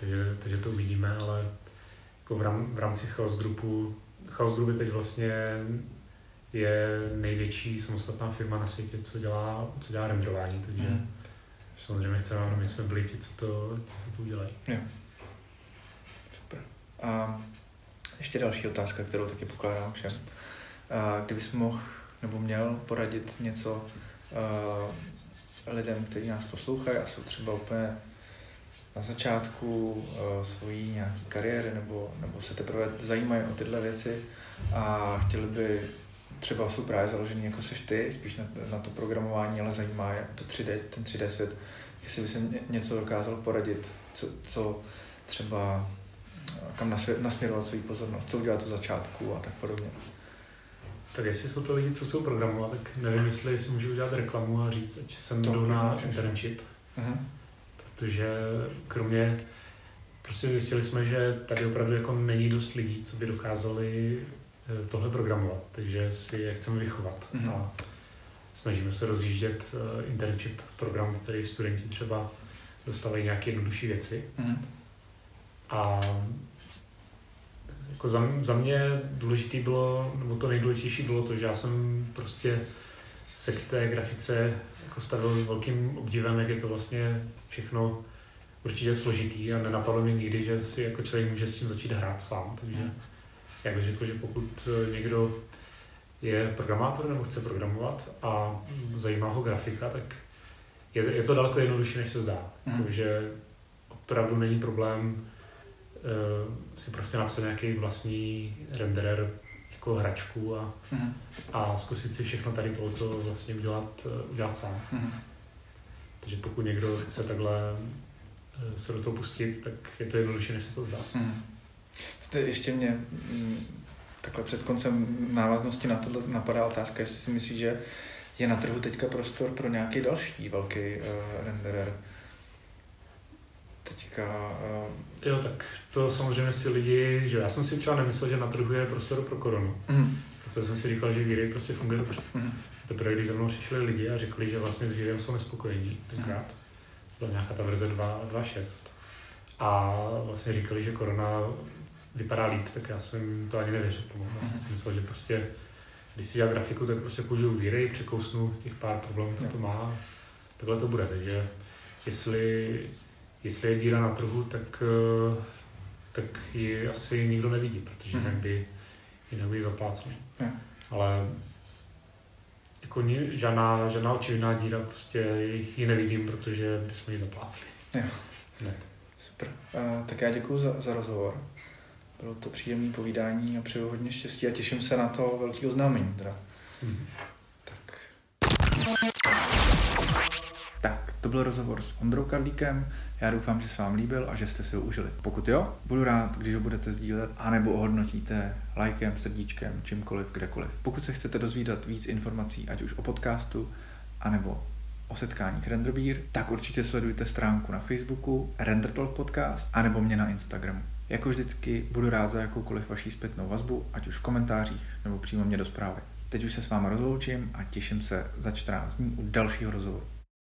Takže, takže to uvidíme, ale jako v, rám, v rámci Chaos Groupu, Chaos Group je teď vlastně je největší samostatná firma na světě, co dělá, co dělá renderování, takže hmm samozřejmě chceme, aby my jsme byli ti, co to, ti, co to udělají. Jo. Super. A ještě další otázka, kterou taky pokládám všem. A kdybys mohl nebo měl poradit něco uh, lidem, kteří nás poslouchají a jsou třeba úplně na začátku uh, svojí nějaký kariéry nebo, nebo se teprve zajímají o tyhle věci a chtěli by třeba jsou právě založený jako seš ty, spíš na, na to programování, ale zajímá je to 3D, ten 3D svět. Jestli by se něco dokázal poradit, co, co třeba kam nasvět, nasměrovat svou pozornost, co udělat to začátku a tak podobně. Tak jestli jsou to lidi, co jsou programovat, tak nevím, jestli si můžu udělat reklamu a říct, ať sem jdou na internship. Uh-huh. Protože kromě, prostě zjistili jsme, že tady opravdu jako není dost lidí, co by dokázali Eh, tohle programovat, takže si je chceme vychovat. Mm-hmm. A snažíme se rozjíždět uh, internship program, který studenti třeba dostávají nějaké jednodušší věci. Mm-hmm. A jako za, za mě důležitý bylo, nebo to nejdůležitější bylo to, že já jsem prostě se k té grafice jako stavil s velkým obdivem, jak je to vlastně všechno určitě složitý a nenapadlo mi nikdy, že si jako člověk může s tím začít hrát sám, takže mm já bych řekl, že pokud eh, někdo je programátor nebo chce programovat a zajímá ho grafika, tak je, je to daleko jednodušší, než se zdá. Mm. že opravdu není problém uh, si prostě napsat nějaký vlastní renderer jako hračku a, mm. a zkusit si všechno tady tohoto vlastně udělat, uh, udělat sám. Mm. Takže pokud někdo chce takhle uh, se do toho pustit, tak je to jednodušší, než se to zdá. Mm. To ještě mě mm, takhle před koncem návaznosti na tohle napadá otázka, jestli si myslíš, že je na trhu teďka prostor pro nějaký další velký uh, renderer. Teďka... Uh... Jo, tak to samozřejmě si lidi, že já jsem si třeba nemyslel, že na trhu je prostor pro koronu. Mm. Protože jsem si říkal, že Víry prostě funguje dobře. Mm. Teprve když za mnou přišli lidi a řekli, že vlastně s Vírem jsou nespokojení tenkrát. Mm. Byla nějaká ta verze 2.6. A vlastně říkali, že korona vypadá líp, tak já jsem to ani nevěřil. Já jsem si myslel, že prostě, když si dělá grafiku, tak prostě použiju výrej, překousnu těch pár problémů, co to má. Takhle to bude, takže jestli, jestli je díra na trhu, tak, eh, tak ji asi nikdo nevidí, protože jinak by, jinak by zaplácel. Ale jako žádná, žádná očividná díra, prostě ji nevidím, protože bychom ji zaplácli. Jo. Super. Uh, tak já děkuji za, za rozhovor. Bylo to příjemné povídání a přeju hodně štěstí a těším se na to velký oznámení. Teda. Mm. Tak. Tak, To byl rozhovor s Ondrou Karlíkem, já doufám, že se vám líbil a že jste si ho užili. Pokud jo, budu rád, když ho budete sdílet, anebo ohodnotíte lajkem, srdíčkem, čímkoliv, kdekoliv. Pokud se chcete dozvídat víc informací, ať už o podcastu, anebo o setkáních Renderbeer, tak určitě sledujte stránku na Facebooku Rendertalk Podcast, anebo mě na Instagramu. Jako vždycky budu rád za jakoukoliv vaší zpětnou vazbu, ať už v komentářích nebo přímo mě do zprávy. Teď už se s váma rozloučím a těším se za 14 dní u dalšího rozhovoru.